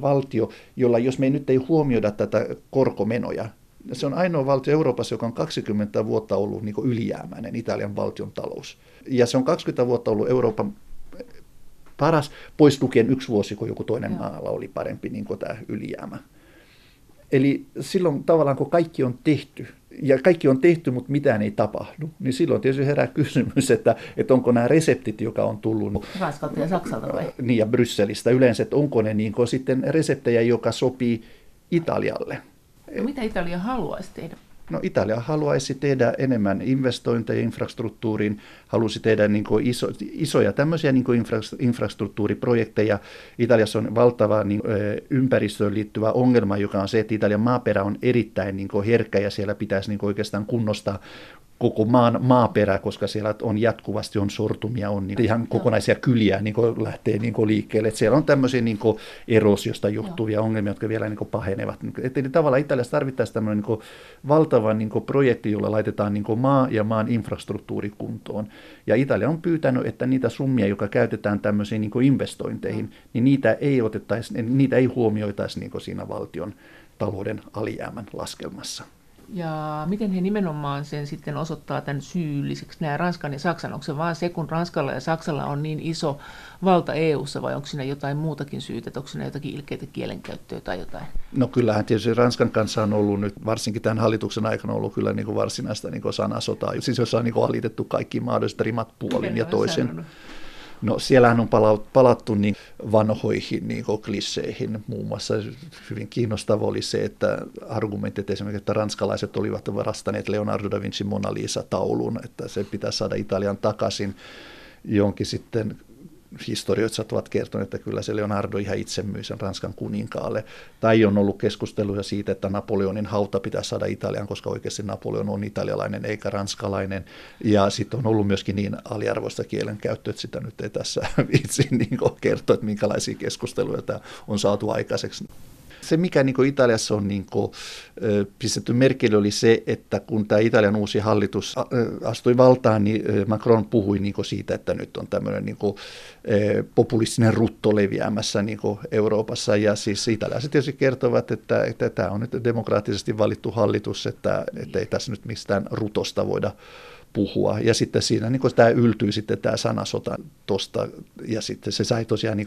valtio, jolla jos me nyt ei huomioida tätä korkomenoja, se on ainoa valtio Euroopassa, joka on 20 vuotta ollut niin ylijäämäinen, Italian valtion talous. Ja se on 20 vuotta ollut Euroopan paras, pois lukien yksi vuosi, kun joku toinen maalla oli parempi niin kuin tämä ylijäämä. Eli silloin tavallaan, kun kaikki on tehty, ja kaikki on tehty, mutta mitään ei tapahdu, niin silloin tietysti herää kysymys, että, että onko nämä reseptit, joka on tullut... Ranskalta ja Saksalta vai? Niin, ja Brysselistä yleensä, että onko ne niin sitten reseptejä, joka sopii Italialle. No, mitä Italia haluaisi tehdä? No Italia haluaisi tehdä enemmän investointeja infrastruktuuriin, halusi tehdä niin kuin iso, isoja tämmöisiä niin kuin infra, infrastruktuuriprojekteja. Italiassa on valtava niin, ympäristöön liittyvä ongelma, joka on se, että Italian maaperä on erittäin niin kuin herkkä ja siellä pitäisi niin kuin oikeastaan kunnostaa koko maan maaperä, koska siellä on jatkuvasti on sortumia, on niin ihan kokonaisia kyliä niin lähtee niin liikkeelle. Et siellä on tämmöisiä niin erosiosta johtuvia Joo. ongelmia, jotka vielä niin pahenevat. Et, eli tavallaan Italiassa tarvittaisiin tämmöinen niin valtava niin projekti, jolla laitetaan niin maa ja maan infrastruktuuri kuntoon. Ja Italia on pyytänyt, että niitä summia, jotka käytetään tämmöisiin niin investointeihin, niin niitä ei, otettaisi, niitä ei huomioitaisi niin siinä valtion talouden alijäämän laskelmassa. Ja miten he nimenomaan sen sitten osoittaa tämän syylliseksi, nämä Ranskan ja Saksan? Onko se vaan se, kun Ranskalla ja Saksalla on niin iso valta EU-ssa vai onko siinä jotain muutakin syytä, onko siinä jotakin ilkeitä kielenkäyttöä tai jotain? No kyllähän tietysti Ranskan kanssa on ollut nyt, varsinkin tämän hallituksen aikana ollut kyllä niin kuin varsinaista niin kuin sanasotaa, siis jossa on niin kuin alitettu kaikki mahdolliset rimat puolin ja toisen. Sanonut? No siellähän on palattu niin vanhoihin niin klisseihin. Muun muassa hyvin kiinnostava oli se, että argumentit esimerkiksi, että ranskalaiset olivat varastaneet Leonardo da Vinci Mona Lisa-taulun, että se pitää saada Italian takaisin jonkin sitten historioitsijat ovat kertoneet, että kyllä se Leonardo ihan itse myi sen Ranskan kuninkaalle. Tai on ollut keskusteluja siitä, että Napoleonin hauta pitää saada Italian, koska oikeasti Napoleon on italialainen eikä ranskalainen. Ja sitten on ollut myöskin niin aliarvoista kielenkäyttöä, että sitä nyt ei tässä vitsi niin kertoa, että minkälaisia keskusteluja tämä on saatu aikaiseksi. Se, mikä niin Italiassa on niin kuin, pistetty merkille, oli se, että kun tämä Italian uusi hallitus astui valtaan, niin Macron puhui niin siitä, että nyt on tämmöinen niin kuin, populistinen rutto leviämässä niin Euroopassa. Ja siis italialaiset tietysti kertovat, että, että tämä on nyt demokraattisesti valittu hallitus, että, että ei tässä nyt mistään rutosta voida puhua. Ja sitten siinä niin tämä yltyy sitten tämä sanasota tuosta, ja sitten se sai tosiaan niin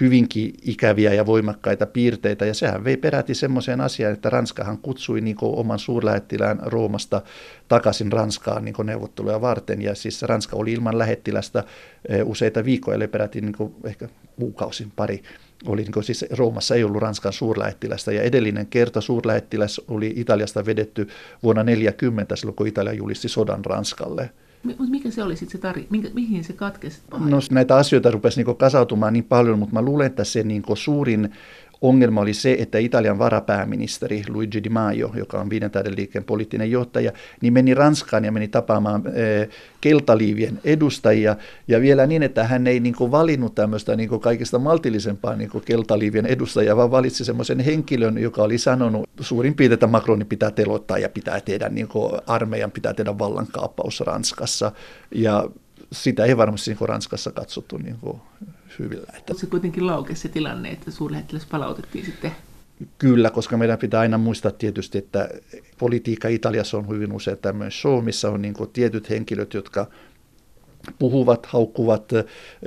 hyvinkin ikäviä ja voimakkaita piirteitä, ja sehän vei peräti semmoiseen asiaan, että Ranskahan kutsui niin oman suurlähettilään Roomasta takaisin Ranskaan niin neuvotteluja varten, ja siis Ranska oli ilman lähettilästä eh, useita viikkoja, eli peräti niin ehkä kuukausin pari oli niin siis Roomassa ei ollut Ranskan suurlähettilästä ja edellinen kerta suurlähettiläs oli Italiasta vedetty vuonna 40 silloin, kun Italia julisti sodan Ranskalle. Mutta mikä se oli sitten se tarina? Mihin se katkesi? No näitä asioita rupesi niin kasautumaan niin paljon, mutta mä luulen, että se niin suurin ongelma oli se, että Italian varapääministeri Luigi Di Maio, joka on viiden tähden liikkeen poliittinen johtaja, niin meni Ranskaan ja meni tapaamaan e, keltaliivien edustajia. Ja vielä niin, että hän ei niin kuin, valinnut tämmöistä niin kuin, kaikista maltillisempaa niin kuin, keltaliivien edustajaa, vaan valitsi semmoisen henkilön, joka oli sanonut suurin piirtein, että Macronin pitää telottaa ja pitää tehdä niin kuin, armeijan, pitää tehdä vallankaappaus Ranskassa. Ja sitä ei varmasti niin kuin Ranskassa katsottu niin kuin, hyvillä. Että... Se kuitenkin laukesi se tilanne, että suurlähettiläs palautettiin sitten Kyllä, koska meidän pitää aina muistaa tietysti, että politiikka Italiassa on hyvin usein tämmöinen show, missä on niin tietyt henkilöt, jotka puhuvat, haukkuvat,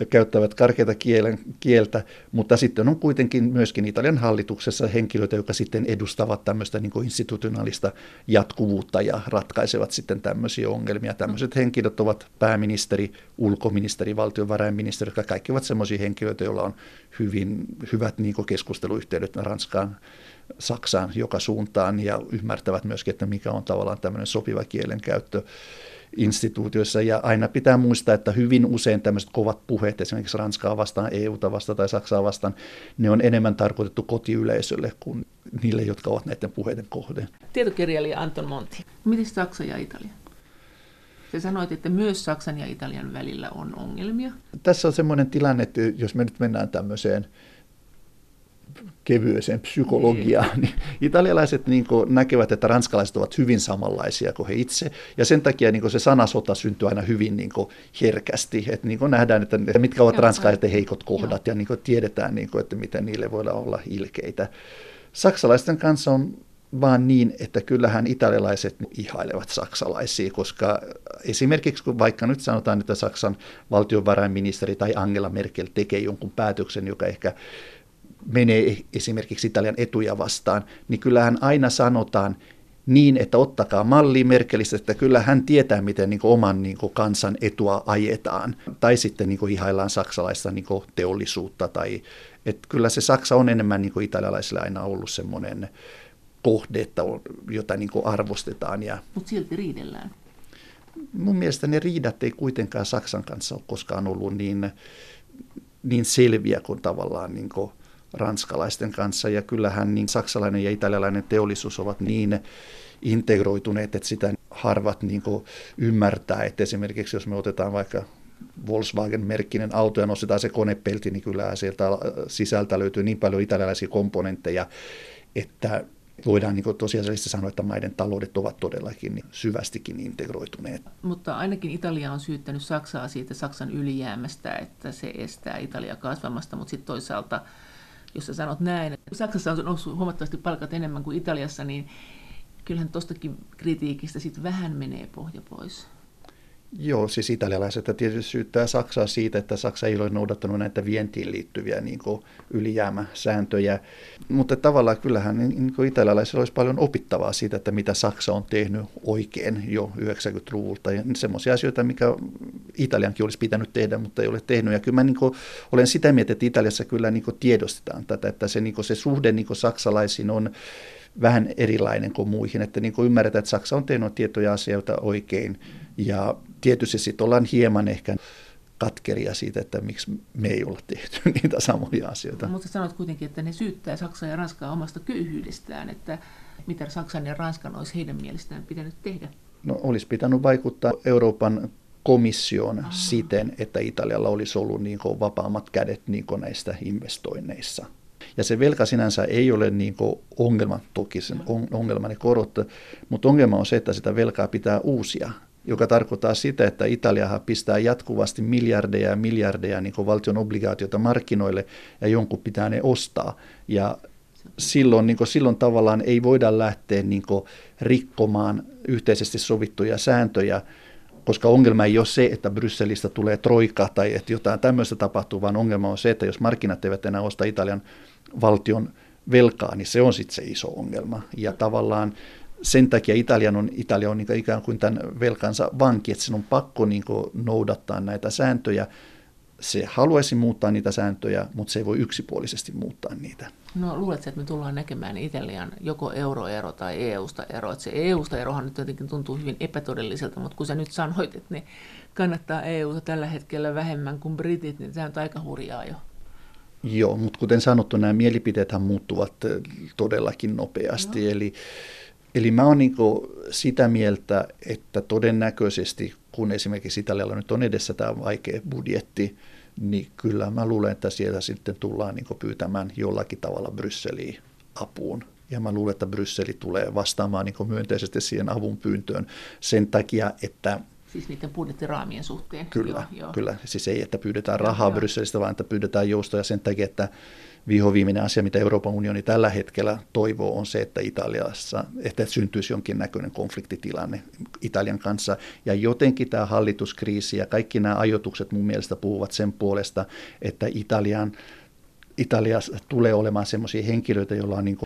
käyttävät karkeita kielen, kieltä, mutta sitten on kuitenkin myöskin Italian hallituksessa henkilöitä, jotka sitten edustavat tämmöistä niin institutionaalista jatkuvuutta ja ratkaisevat sitten tämmöisiä ongelmia. Tämmöiset henkilöt ovat pääministeri, ulkoministeri, valtiovarainministeri, jotka kaikki ovat semmoisia henkilöitä, joilla on hyvin hyvät niin keskusteluyhteydet Ranskaan, Saksaan joka suuntaan ja ymmärtävät myöskin, että mikä on tavallaan tämmöinen sopiva kielenkäyttö instituutioissa ja aina pitää muistaa, että hyvin usein tämmöiset kovat puheet, esimerkiksi Ranskaa vastaan, EUta vastaan tai Saksaa vastaan, ne on enemmän tarkoitettu kotiyleisölle kuin niille, jotka ovat näiden puheiden kohde. Tietokirjailija Anton Monti. Miten Saksa ja Italia? Se sanoit, että myös Saksan ja Italian välillä on ongelmia. Tässä on semmoinen tilanne, että jos me nyt mennään tämmöiseen kevyeseen psykologiaan, niin, niin italialaiset niin kuin, näkevät, että ranskalaiset ovat hyvin samanlaisia kuin he itse, ja sen takia niin kuin, se sanasota syntyy aina hyvin niin kuin, herkästi, että niin kuin, nähdään, että, että mitkä ovat ranskalaisten heikot kohdat, Joo. ja niin kuin, tiedetään, niin kuin, että miten niille voidaan olla ilkeitä. Saksalaisten kanssa on vaan niin, että kyllähän italialaiset ihailevat saksalaisia, koska esimerkiksi kun vaikka nyt sanotaan, että Saksan valtiovarainministeri tai Angela Merkel tekee jonkun päätöksen, joka ehkä menee esimerkiksi Italian etuja vastaan, niin kyllähän aina sanotaan niin, että ottakaa malli Merkelistä, että kyllä hän tietää, miten niin oman niin kansan etua ajetaan. Tai sitten niin ihaillaan saksalaista niin teollisuutta. Tai, että kyllä se Saksa on enemmän niin italialaisille aina ollut semmoinen kohde, että on, jota niin arvostetaan. Ja Mutta silti riidellään. Mun mielestä ne riidat ei kuitenkaan Saksan kanssa ole koskaan ollut niin, niin selviä kuin tavallaan niin kuin ranskalaisten kanssa. Ja kyllähän niin saksalainen ja italialainen teollisuus ovat niin integroituneet, että sitä harvat niin ymmärtää. Että esimerkiksi jos me otetaan vaikka Volkswagen-merkkinen auto ja nostetaan se konepelti, niin kyllä sieltä sisältä löytyy niin paljon italialaisia komponentteja, että voidaan niin tosiasiallisesti sanoa, että maiden taloudet ovat todellakin niin syvästikin integroituneet. Mutta ainakin Italia on syyttänyt Saksaa siitä Saksan ylijäämästä, että se estää Italia kasvamasta, mutta sitten toisaalta jos sä sanot näin, Saksassa on noussut huomattavasti palkat enemmän kuin Italiassa, niin kyllähän tuostakin kritiikistä sitten vähän menee pohja pois. Joo, siis italialaiset tietysti syyttää Saksaa siitä, että Saksa ei ole noudattanut näitä vientiin liittyviä niin kuin ylijäämäsääntöjä. Mutta tavallaan kyllähän niin kuin italialaisilla olisi paljon opittavaa siitä, että mitä Saksa on tehnyt oikein jo 90-luvulta. Ja semmoisia asioita, mikä Italiankin olisi pitänyt tehdä, mutta ei ole tehnyt. Ja kyllä mä niin kuin, olen sitä mieltä, että Italiassa kyllä niin kuin tiedostetaan tätä, että se, niin kuin se suhde niin kuin saksalaisiin on vähän erilainen kuin muihin. Että niin kuin ymmärretään, että Saksa on tehnyt tietoja asioita oikein ja tietysti sitten ollaan hieman ehkä katkeria siitä, että miksi me ei olla tehty niitä samoja asioita. Mutta sanot kuitenkin, että ne syyttää Saksaa ja Ranskaa omasta köyhyydestään, että mitä Saksan ja Ranskan olisi heidän mielestään pitänyt tehdä. No olisi pitänyt vaikuttaa Euroopan komission Aha. siten, että Italialla olisi ollut niin vapaammat kädet niin näistä investoinneissa. Ja se velka sinänsä ei ole niin ongelma, toki sen ongelman ne korot, mutta ongelma on se, että sitä velkaa pitää uusia joka tarkoittaa sitä, että Italiahan pistää jatkuvasti miljardeja ja miljardeja niin valtion obligaatiota markkinoille ja jonkun pitää ne ostaa. Ja silloin, niin silloin tavallaan ei voida lähteä niin rikkomaan yhteisesti sovittuja sääntöjä, koska ongelma ei ole se, että Brysselistä tulee troika tai että jotain tämmöistä tapahtuu, vaan ongelma on se, että jos markkinat eivät enää osta Italian valtion velkaa, niin se on sitten se iso ongelma. Ja tavallaan sen takia Italian on, Italia on niin ikään kuin tämän velkansa vanki, että sen on pakko niin noudattaa näitä sääntöjä. Se haluaisi muuttaa niitä sääntöjä, mutta se ei voi yksipuolisesti muuttaa niitä. No luuletko, että me tullaan näkemään Italian joko euroero tai EU-sta ero? Että se EU-sta erohan nyt jotenkin tuntuu hyvin epätodelliselta, mutta kun sä nyt sanoit, että ne kannattaa EU-ta tällä hetkellä vähemmän kuin britit, niin se on aika hurjaa jo. Joo, mutta kuten sanottu, nämä mielipiteethän muuttuvat todellakin nopeasti. No. Eli Eli mä oon niin sitä mieltä, että todennäköisesti, kun esimerkiksi Italialla nyt on edessä tämä vaikea budjetti, niin kyllä mä luulen, että sieltä sitten tullaan niin pyytämään jollakin tavalla Brysseliin apuun. Ja mä luulen, että Brysseli tulee vastaamaan niin myönteisesti siihen avun pyyntöön sen takia, että Siis niiden budjettiraamien suhteen. Kyllä, joo, joo. kyllä. Siis ei, että pyydetään rahaa joo, Brysselistä, vaan että pyydetään joustoja sen takia, että vihoviimeinen asia, mitä Euroopan unioni tällä hetkellä toivoo, on se, että Italiassa että syntyisi jonkinnäköinen konfliktitilanne Italian kanssa. Ja jotenkin tämä hallituskriisi ja kaikki nämä ajoitukset mun mielestä puhuvat sen puolesta, että Italian Italiassa tulee olemaan sellaisia henkilöitä, joilla on niin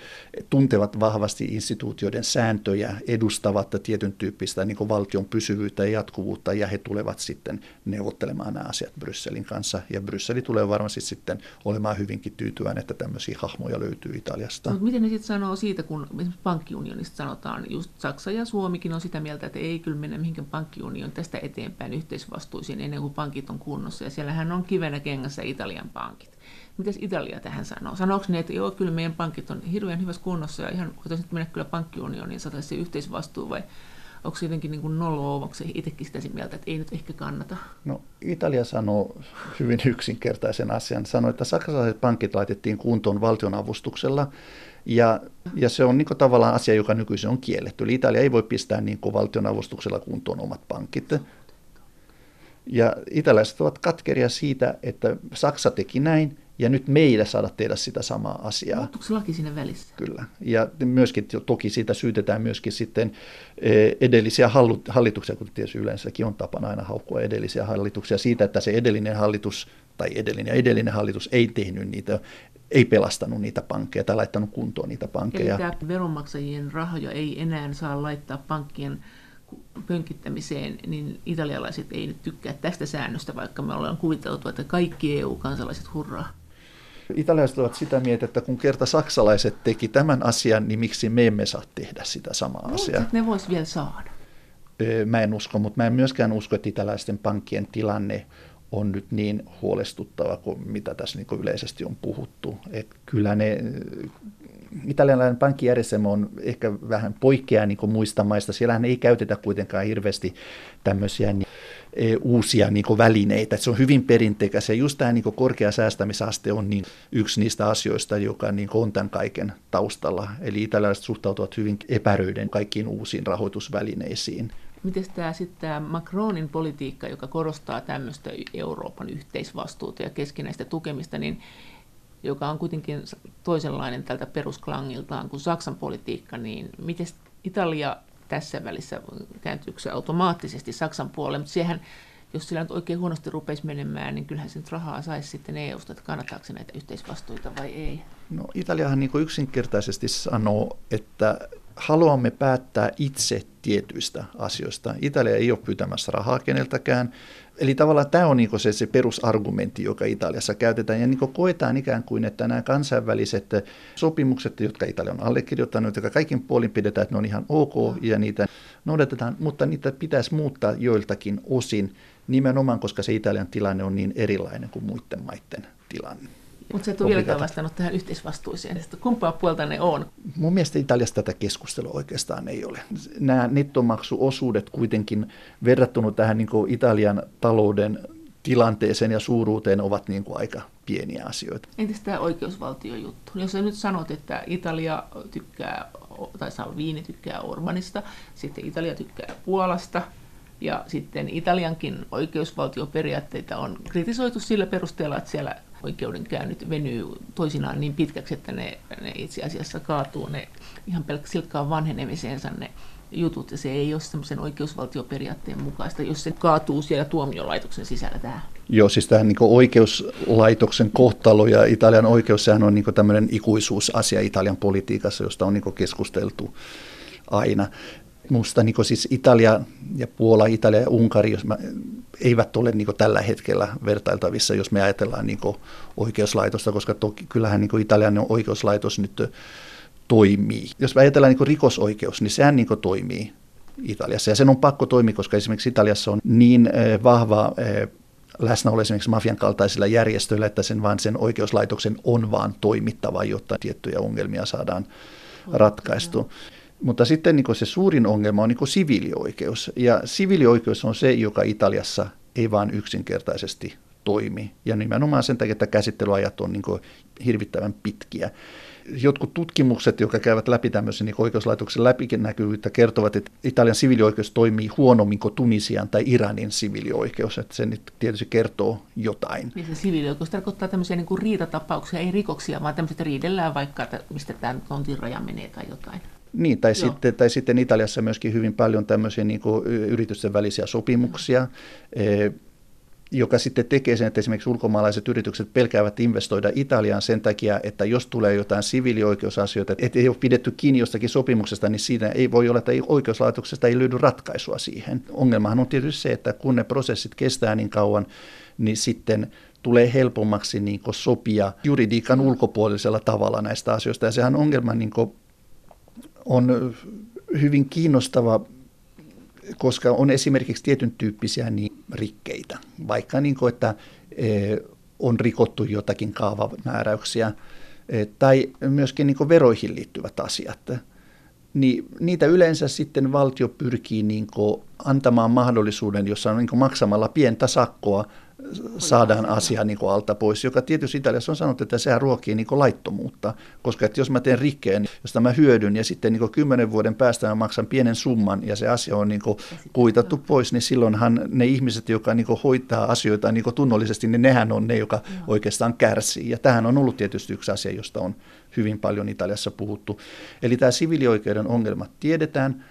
tuntevat vahvasti instituutioiden sääntöjä, edustavat tietyn tyyppistä niin kuin valtion pysyvyyttä ja jatkuvuutta, ja he tulevat sitten neuvottelemaan nämä asiat Brysselin kanssa. Ja Brysseli tulee varmasti sitten olemaan hyvinkin tyytyväinen, että tämmöisiä hahmoja löytyy Italiasta. Mutta miten ne sitten sanoo siitä, kun pankkiunionista sanotaan, just Saksa ja Suomikin on sitä mieltä, että ei kyllä mennä mihinkään pankkiunion tästä eteenpäin yhteisvastuisiin ennen kuin pankit on kunnossa. Ja siellähän on kivenä kengässä Italian pankit. Mitäs Italia tähän sanoo? Sanooko ne, että joo, kyllä meidän pankit on hirveän hyvässä kunnossa ja ihan voitaisiin mennä kyllä pankkiunioniin, saataisiin se yhteisvastuu vai onko se jotenkin niin kuin nolo, onko se itsekin sitä mieltä, että ei nyt ehkä kannata? No Italia sanoo hyvin yksinkertaisen asian. Sanoi, että saksalaiset pankit laitettiin kuntoon valtionavustuksella ja, ja se on niin tavallaan asia, joka nykyisin on kielletty. Eli Italia ei voi pistää niin valtionavustuksella kuntoon omat pankit. Ja italialaiset ovat katkeria siitä, että Saksa teki näin ja nyt meillä saada tehdä sitä samaa asiaa. Onko se laki siinä välissä? Kyllä. Ja myöskin toki siitä syytetään myöskin sitten e, edellisiä hallituksia, kun tietysti yleensäkin on tapana aina haukkua edellisiä hallituksia siitä, että se edellinen hallitus tai edellinen ja edellinen hallitus ei tehnyt niitä ei pelastanut niitä pankkeja tai laittanut kuntoon niitä pankkeja. Eli tämä veronmaksajien rahoja ei enää saa laittaa pankkien pönkittämiseen, niin italialaiset ei nyt tykkää tästä säännöstä, vaikka me ollaan kuviteltu, että kaikki EU-kansalaiset hurraa. Italialaiset ovat sitä mieltä, että kun kerta saksalaiset teki tämän asian, niin miksi me emme saa tehdä sitä samaa no, asiaa? ne vois vielä saada. Mä en usko, mutta mä en myöskään usko, että italialaisten pankkien tilanne on nyt niin huolestuttava kuin mitä tässä niin yleisesti on puhuttu. Et kyllä ne, italialainen pankkijärjestelmä on ehkä vähän poikkeaa niin muista maista. Siellähän ei käytetä kuitenkaan hirveästi tämmöisiä uusia niin välineitä. Se on hyvin perinteikäs ja just tämä niin korkea säästämisaste on niin yksi niistä asioista, joka niin on tämän kaiken taustalla. Eli italialaiset suhtautuvat hyvin epäröiden kaikkiin uusiin rahoitusvälineisiin. Miten tämä sitten tämä Macronin politiikka, joka korostaa tämmöistä Euroopan yhteisvastuuta ja keskinäistä tukemista, niin joka on kuitenkin toisenlainen tältä perusklangiltaan kuin Saksan politiikka, niin miten Italia tässä välissä kääntyykö se automaattisesti Saksan puolelle, mutta siihen, jos sillä nyt oikein huonosti rupeisi menemään, niin kyllähän se nyt rahaa saisi sitten EU-sta, että kannattaako se näitä yhteisvastuita vai ei. No Italiahan niin yksinkertaisesti sanoo, että haluamme päättää itse tietyistä asioista. Italia ei ole pyytämässä rahaa keneltäkään. Eli tavallaan tämä on niin se, se perusargumentti, joka Italiassa käytetään. Ja niin koetaan ikään kuin, että nämä kansainväliset sopimukset, jotka Italia on allekirjoittanut, jotka kaikin puolin pidetään, että ne on ihan ok ja niitä noudatetaan, mutta niitä pitäisi muuttaa joiltakin osin nimenomaan, koska se Italian tilanne on niin erilainen kuin muiden maiden tilanne. Mutta se et ole vieläkään vastannut tähän yhteisvastuiseen. Kumpaa puolta ne on? Mun mielestä Italiassa tätä keskustelua oikeastaan ei ole. Nämä nettomaksuosuudet kuitenkin verrattuna tähän niin kuin Italian talouden tilanteeseen ja suuruuteen ovat niin kuin aika pieniä asioita. Entäs tämä oikeusvaltiojuttu? Jos sä nyt sanot, että Italia tykkää, tai Salvini tykkää Orbanista, sitten Italia tykkää Puolasta, ja sitten Italiankin oikeusvaltioperiaatteita on kritisoitu sillä perusteella, että siellä oikeudenkäynnit venyy toisinaan niin pitkäksi, että ne, ne itse asiassa kaatuu ne ihan pelkkä vanhenemiseensa ne jutut, ja se ei ole semmoisen oikeusvaltioperiaatteen mukaista, jos se kaatuu siellä tuomiolaitoksen sisällä tähän. Joo, siis tähän niin oikeuslaitoksen kohtalo ja Italian oikeus, sehän on niin tämmöinen ikuisuusasia Italian politiikassa, josta on niin keskusteltu aina. Minusta niin siis Italia ja Puola, Italia ja Unkari jos mä, eivät ole niin tällä hetkellä vertailtavissa, jos me ajatellaan niin oikeuslaitosta, koska toki, kyllähän niin Italian oikeuslaitos nyt toimii. Jos me ajatellaan niin rikosoikeus, niin sehän niin toimii Italiassa. Ja sen on pakko toimia, koska esimerkiksi Italiassa on niin vahva läsnäolo esimerkiksi mafian kaltaisilla järjestöillä, että sen vaan sen oikeuslaitoksen on vaan toimittava, jotta tiettyjä ongelmia saadaan ratkaistu. Mutta sitten niin se suurin ongelma on niin siviilioikeus. Ja siviilioikeus on se, joka Italiassa ei vaan yksinkertaisesti toimi. Ja nimenomaan sen takia, että käsittelyajat on niin hirvittävän pitkiä. jotkut tutkimukset, jotka käyvät läpi tämmöisen niin oikeuslaitoksen läpinäkyvyyttä, kertovat, että Italian siviilioikeus toimii huonommin kuin Tunisian tai Iranin siviilioikeus. Että se nyt tietysti kertoo jotain. Niin se siviilioikeus tarkoittaa tämmöisiä niin kuin riitatapauksia, ei rikoksia, vaan tämmöiset riidellään vaikka, että mistä tämä tontin raja menee tai jotain. Niin, tai sitten, tai sitten Italiassa myöskin hyvin paljon tämmöisiä niin kuin yritysten välisiä sopimuksia, mm joka sitten tekee sen, että esimerkiksi ulkomaalaiset yritykset pelkäävät investoida Italiaan sen takia, että jos tulee jotain siviilioikeusasioita, että ei ole pidetty kiinni jostakin sopimuksesta, niin siinä ei voi olla, että oikeuslaitoksesta ei löydy ratkaisua siihen. Ongelmahan on tietysti se, että kun ne prosessit kestää niin kauan, niin sitten tulee helpommaksi niin sopia juridiikan ulkopuolisella tavalla näistä asioista. Ja sehän ongelma niin on hyvin kiinnostava koska on esimerkiksi tietyn tyyppisiä niin rikkeitä, vaikka niin kuin, että e, on rikottu jotakin kaavamääräyksiä e, tai myöskin niin veroihin liittyvät asiat, niin niitä yleensä sitten valtio pyrkii niin antamaan mahdollisuuden, jossa on niin maksamalla pientä sakkoa saadaan asia niin kuin alta pois, joka tietysti Italiassa on sanottu, että sehän ruokii niin kuin laittomuutta, koska että jos mä teen rikkeen, josta mä hyödyn ja sitten niin kuin kymmenen vuoden päästä mä maksan pienen summan ja se asia on niin kuin kuitattu pois, niin silloinhan ne ihmiset, jotka niin kuin hoitaa asioita niin kuin tunnollisesti, niin nehän on ne, joka oikeastaan kärsii. Ja tähän on ollut tietysti yksi asia, josta on hyvin paljon Italiassa puhuttu. Eli tämä sivilioikeuden ongelmat tiedetään,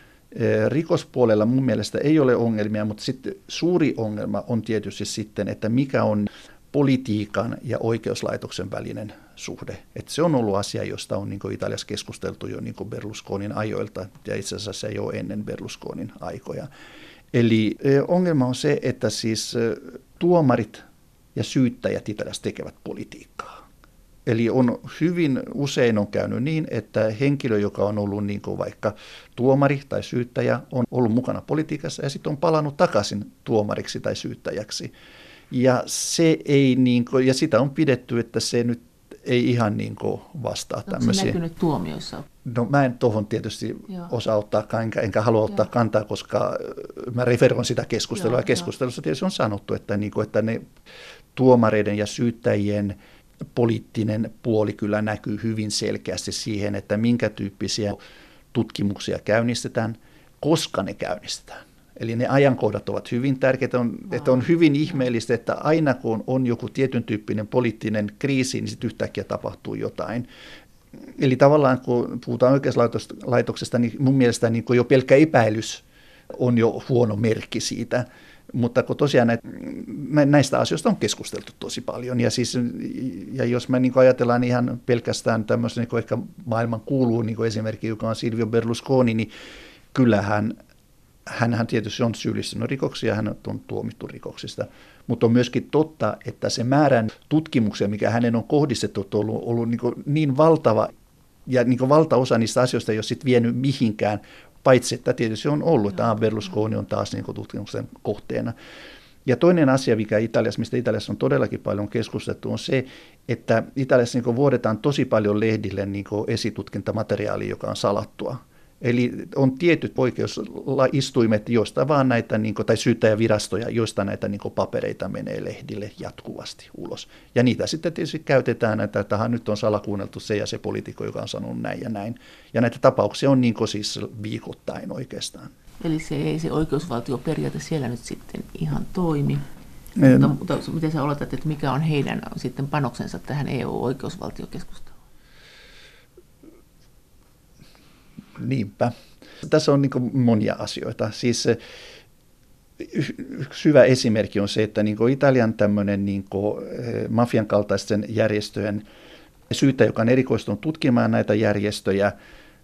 Rikospuolella mun mielestä ei ole ongelmia, mutta sitten suuri ongelma on tietysti sitten, että mikä on politiikan ja oikeuslaitoksen välinen suhde. Et se on ollut asia, josta on niin Italiassa keskusteltu jo niin Berlusconin ajoilta, ja itse asiassa ole ennen Berlusconin aikoja. Eli ongelma on se, että siis tuomarit ja syyttäjät Italiassa tekevät politiikkaa. Eli on hyvin usein on käynyt niin, että henkilö, joka on ollut niin kuin vaikka tuomari tai syyttäjä, on ollut mukana politiikassa ja sitten on palannut takaisin tuomariksi tai syyttäjäksi. Ja, se ei niin kuin, ja sitä on pidetty, että se nyt ei ihan niin kuin vastaa Onko tämmöisiä. Onko se näkynyt tuomioissa? No mä en tuohon tietysti Joo. osaa ottaa, enkä, enkä halua ottaa Joo. kantaa, koska mä referoin sitä keskustelua. Joo, ja keskustelussa tietysti on sanottu, että, niin kuin, että ne tuomareiden ja syyttäjien – poliittinen puoli kyllä näkyy hyvin selkeästi siihen, että minkä tyyppisiä tutkimuksia käynnistetään, koska ne käynnistetään. Eli ne ajankohdat ovat hyvin tärkeitä. On, että on hyvin ihmeellistä, että aina kun on joku tietyn tyyppinen poliittinen kriisi, niin sitten yhtäkkiä tapahtuu jotain. Eli tavallaan kun puhutaan oikeuslaitoksesta, niin mun mielestä niin jo pelkkä epäilys on jo huono merkki siitä, mutta kun tosiaan näistä asioista on keskusteltu tosi paljon. Ja, siis, ja jos me niin ajatellaan ihan pelkästään tämmöisen niin ehkä maailman kuuluu niin esimerkki, joka on Silvio Berlusconi, niin kyllähän hänhän tietysti on syyllistynyt rikoksia, hän on tuomittu rikoksista, mutta on myöskin totta, että se määrän tutkimuksia, mikä hänen on kohdistettu, on ollut, ollut niin, niin valtava, ja niin valtaosa niistä asioista ei ole sitten vienyt mihinkään, paitsi että tietysti on ollut, että Berlusconi on taas niin tutkimuksen kohteena. Ja toinen asia, mikä Italiassa, mistä Italiassa on todellakin paljon keskusteltu, on se, että Italiassa niin vuodetaan tosi paljon lehdille niin esitutkintamateriaalia, joka on salattua. Eli on tietyt poikkeusistuimet, joista vaan näitä, niin kuin, tai syyttäjävirastoja, joista näitä niin kuin, papereita menee lehdille jatkuvasti ulos. Ja niitä sitten tietysti käytetään, että tähän nyt on salakuunneltu se ja se poliitikko, joka on sanonut näin ja näin. Ja näitä tapauksia on niin kuin, siis viikoittain oikeastaan. Eli se ei se oikeusvaltioperiaate siellä nyt sitten ihan toimi. Mutta, mutta miten sä oletat, että mikä on heidän sitten panoksensa tähän EU-oikeusvaltiokeskusteluun? Niinpä. Tässä on niin monia asioita. Siis yksi hyvä esimerkki on se, että niin Italian tämmöinen niin eh, mafian kaltaisten järjestöjen syytä, joka on erikoistunut tutkimaan näitä järjestöjä,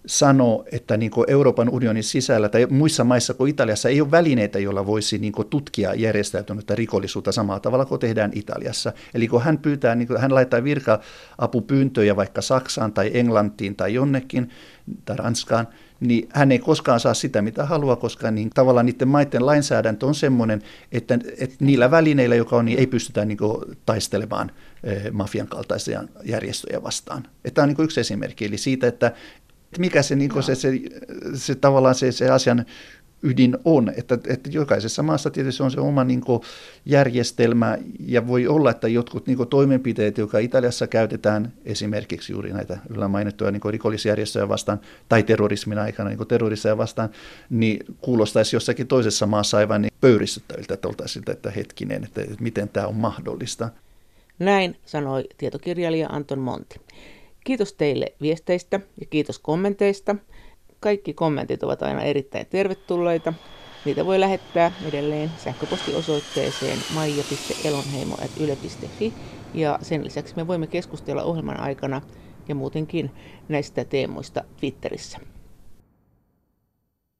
sanoo, että niin Euroopan unionin sisällä tai muissa maissa kuin Italiassa ei ole välineitä, joilla voisi niin tutkia järjestäytynyttä rikollisuutta samalla tavalla kuin tehdään Italiassa. Eli kun hän pyytää, niin hän laittaa virka-apupyyntöjä vaikka Saksaan tai Englantiin tai jonnekin tai Ranskaan, niin hän ei koskaan saa sitä, mitä haluaa, koska niin tavallaan niiden maiden lainsäädäntö on sellainen, että, että niillä välineillä, joka on, niin ei pystytä niin taistelemaan eh, mafian kaltaisia järjestöjä vastaan. Tämä on niin yksi esimerkki, eli siitä, että mikä se, niin se, se, se, tavallaan se, se asian ydin on, että, että jokaisessa maassa tietysti on se oma niin kuin, järjestelmä ja voi olla, että jotkut niin kuin, toimenpiteet, jotka Italiassa käytetään esimerkiksi juuri näitä yllä mainittuja niin rikollisjärjestöjä vastaan tai terrorismin aikana niin terroristeja vastaan, niin kuulostaisi jossakin toisessa maassa aivan niin pöyristyttäviltä, että oltaisiin siltä, että hetkinen, että, että miten tämä on mahdollista. Näin sanoi tietokirjailija Anton Monti. Kiitos teille viesteistä ja kiitos kommenteista. Kaikki kommentit ovat aina erittäin tervetulleita. Niitä voi lähettää edelleen sähköpostiosoitteeseen maija.elonheimo.yle.fi ja sen lisäksi me voimme keskustella ohjelman aikana ja muutenkin näistä teemoista Twitterissä.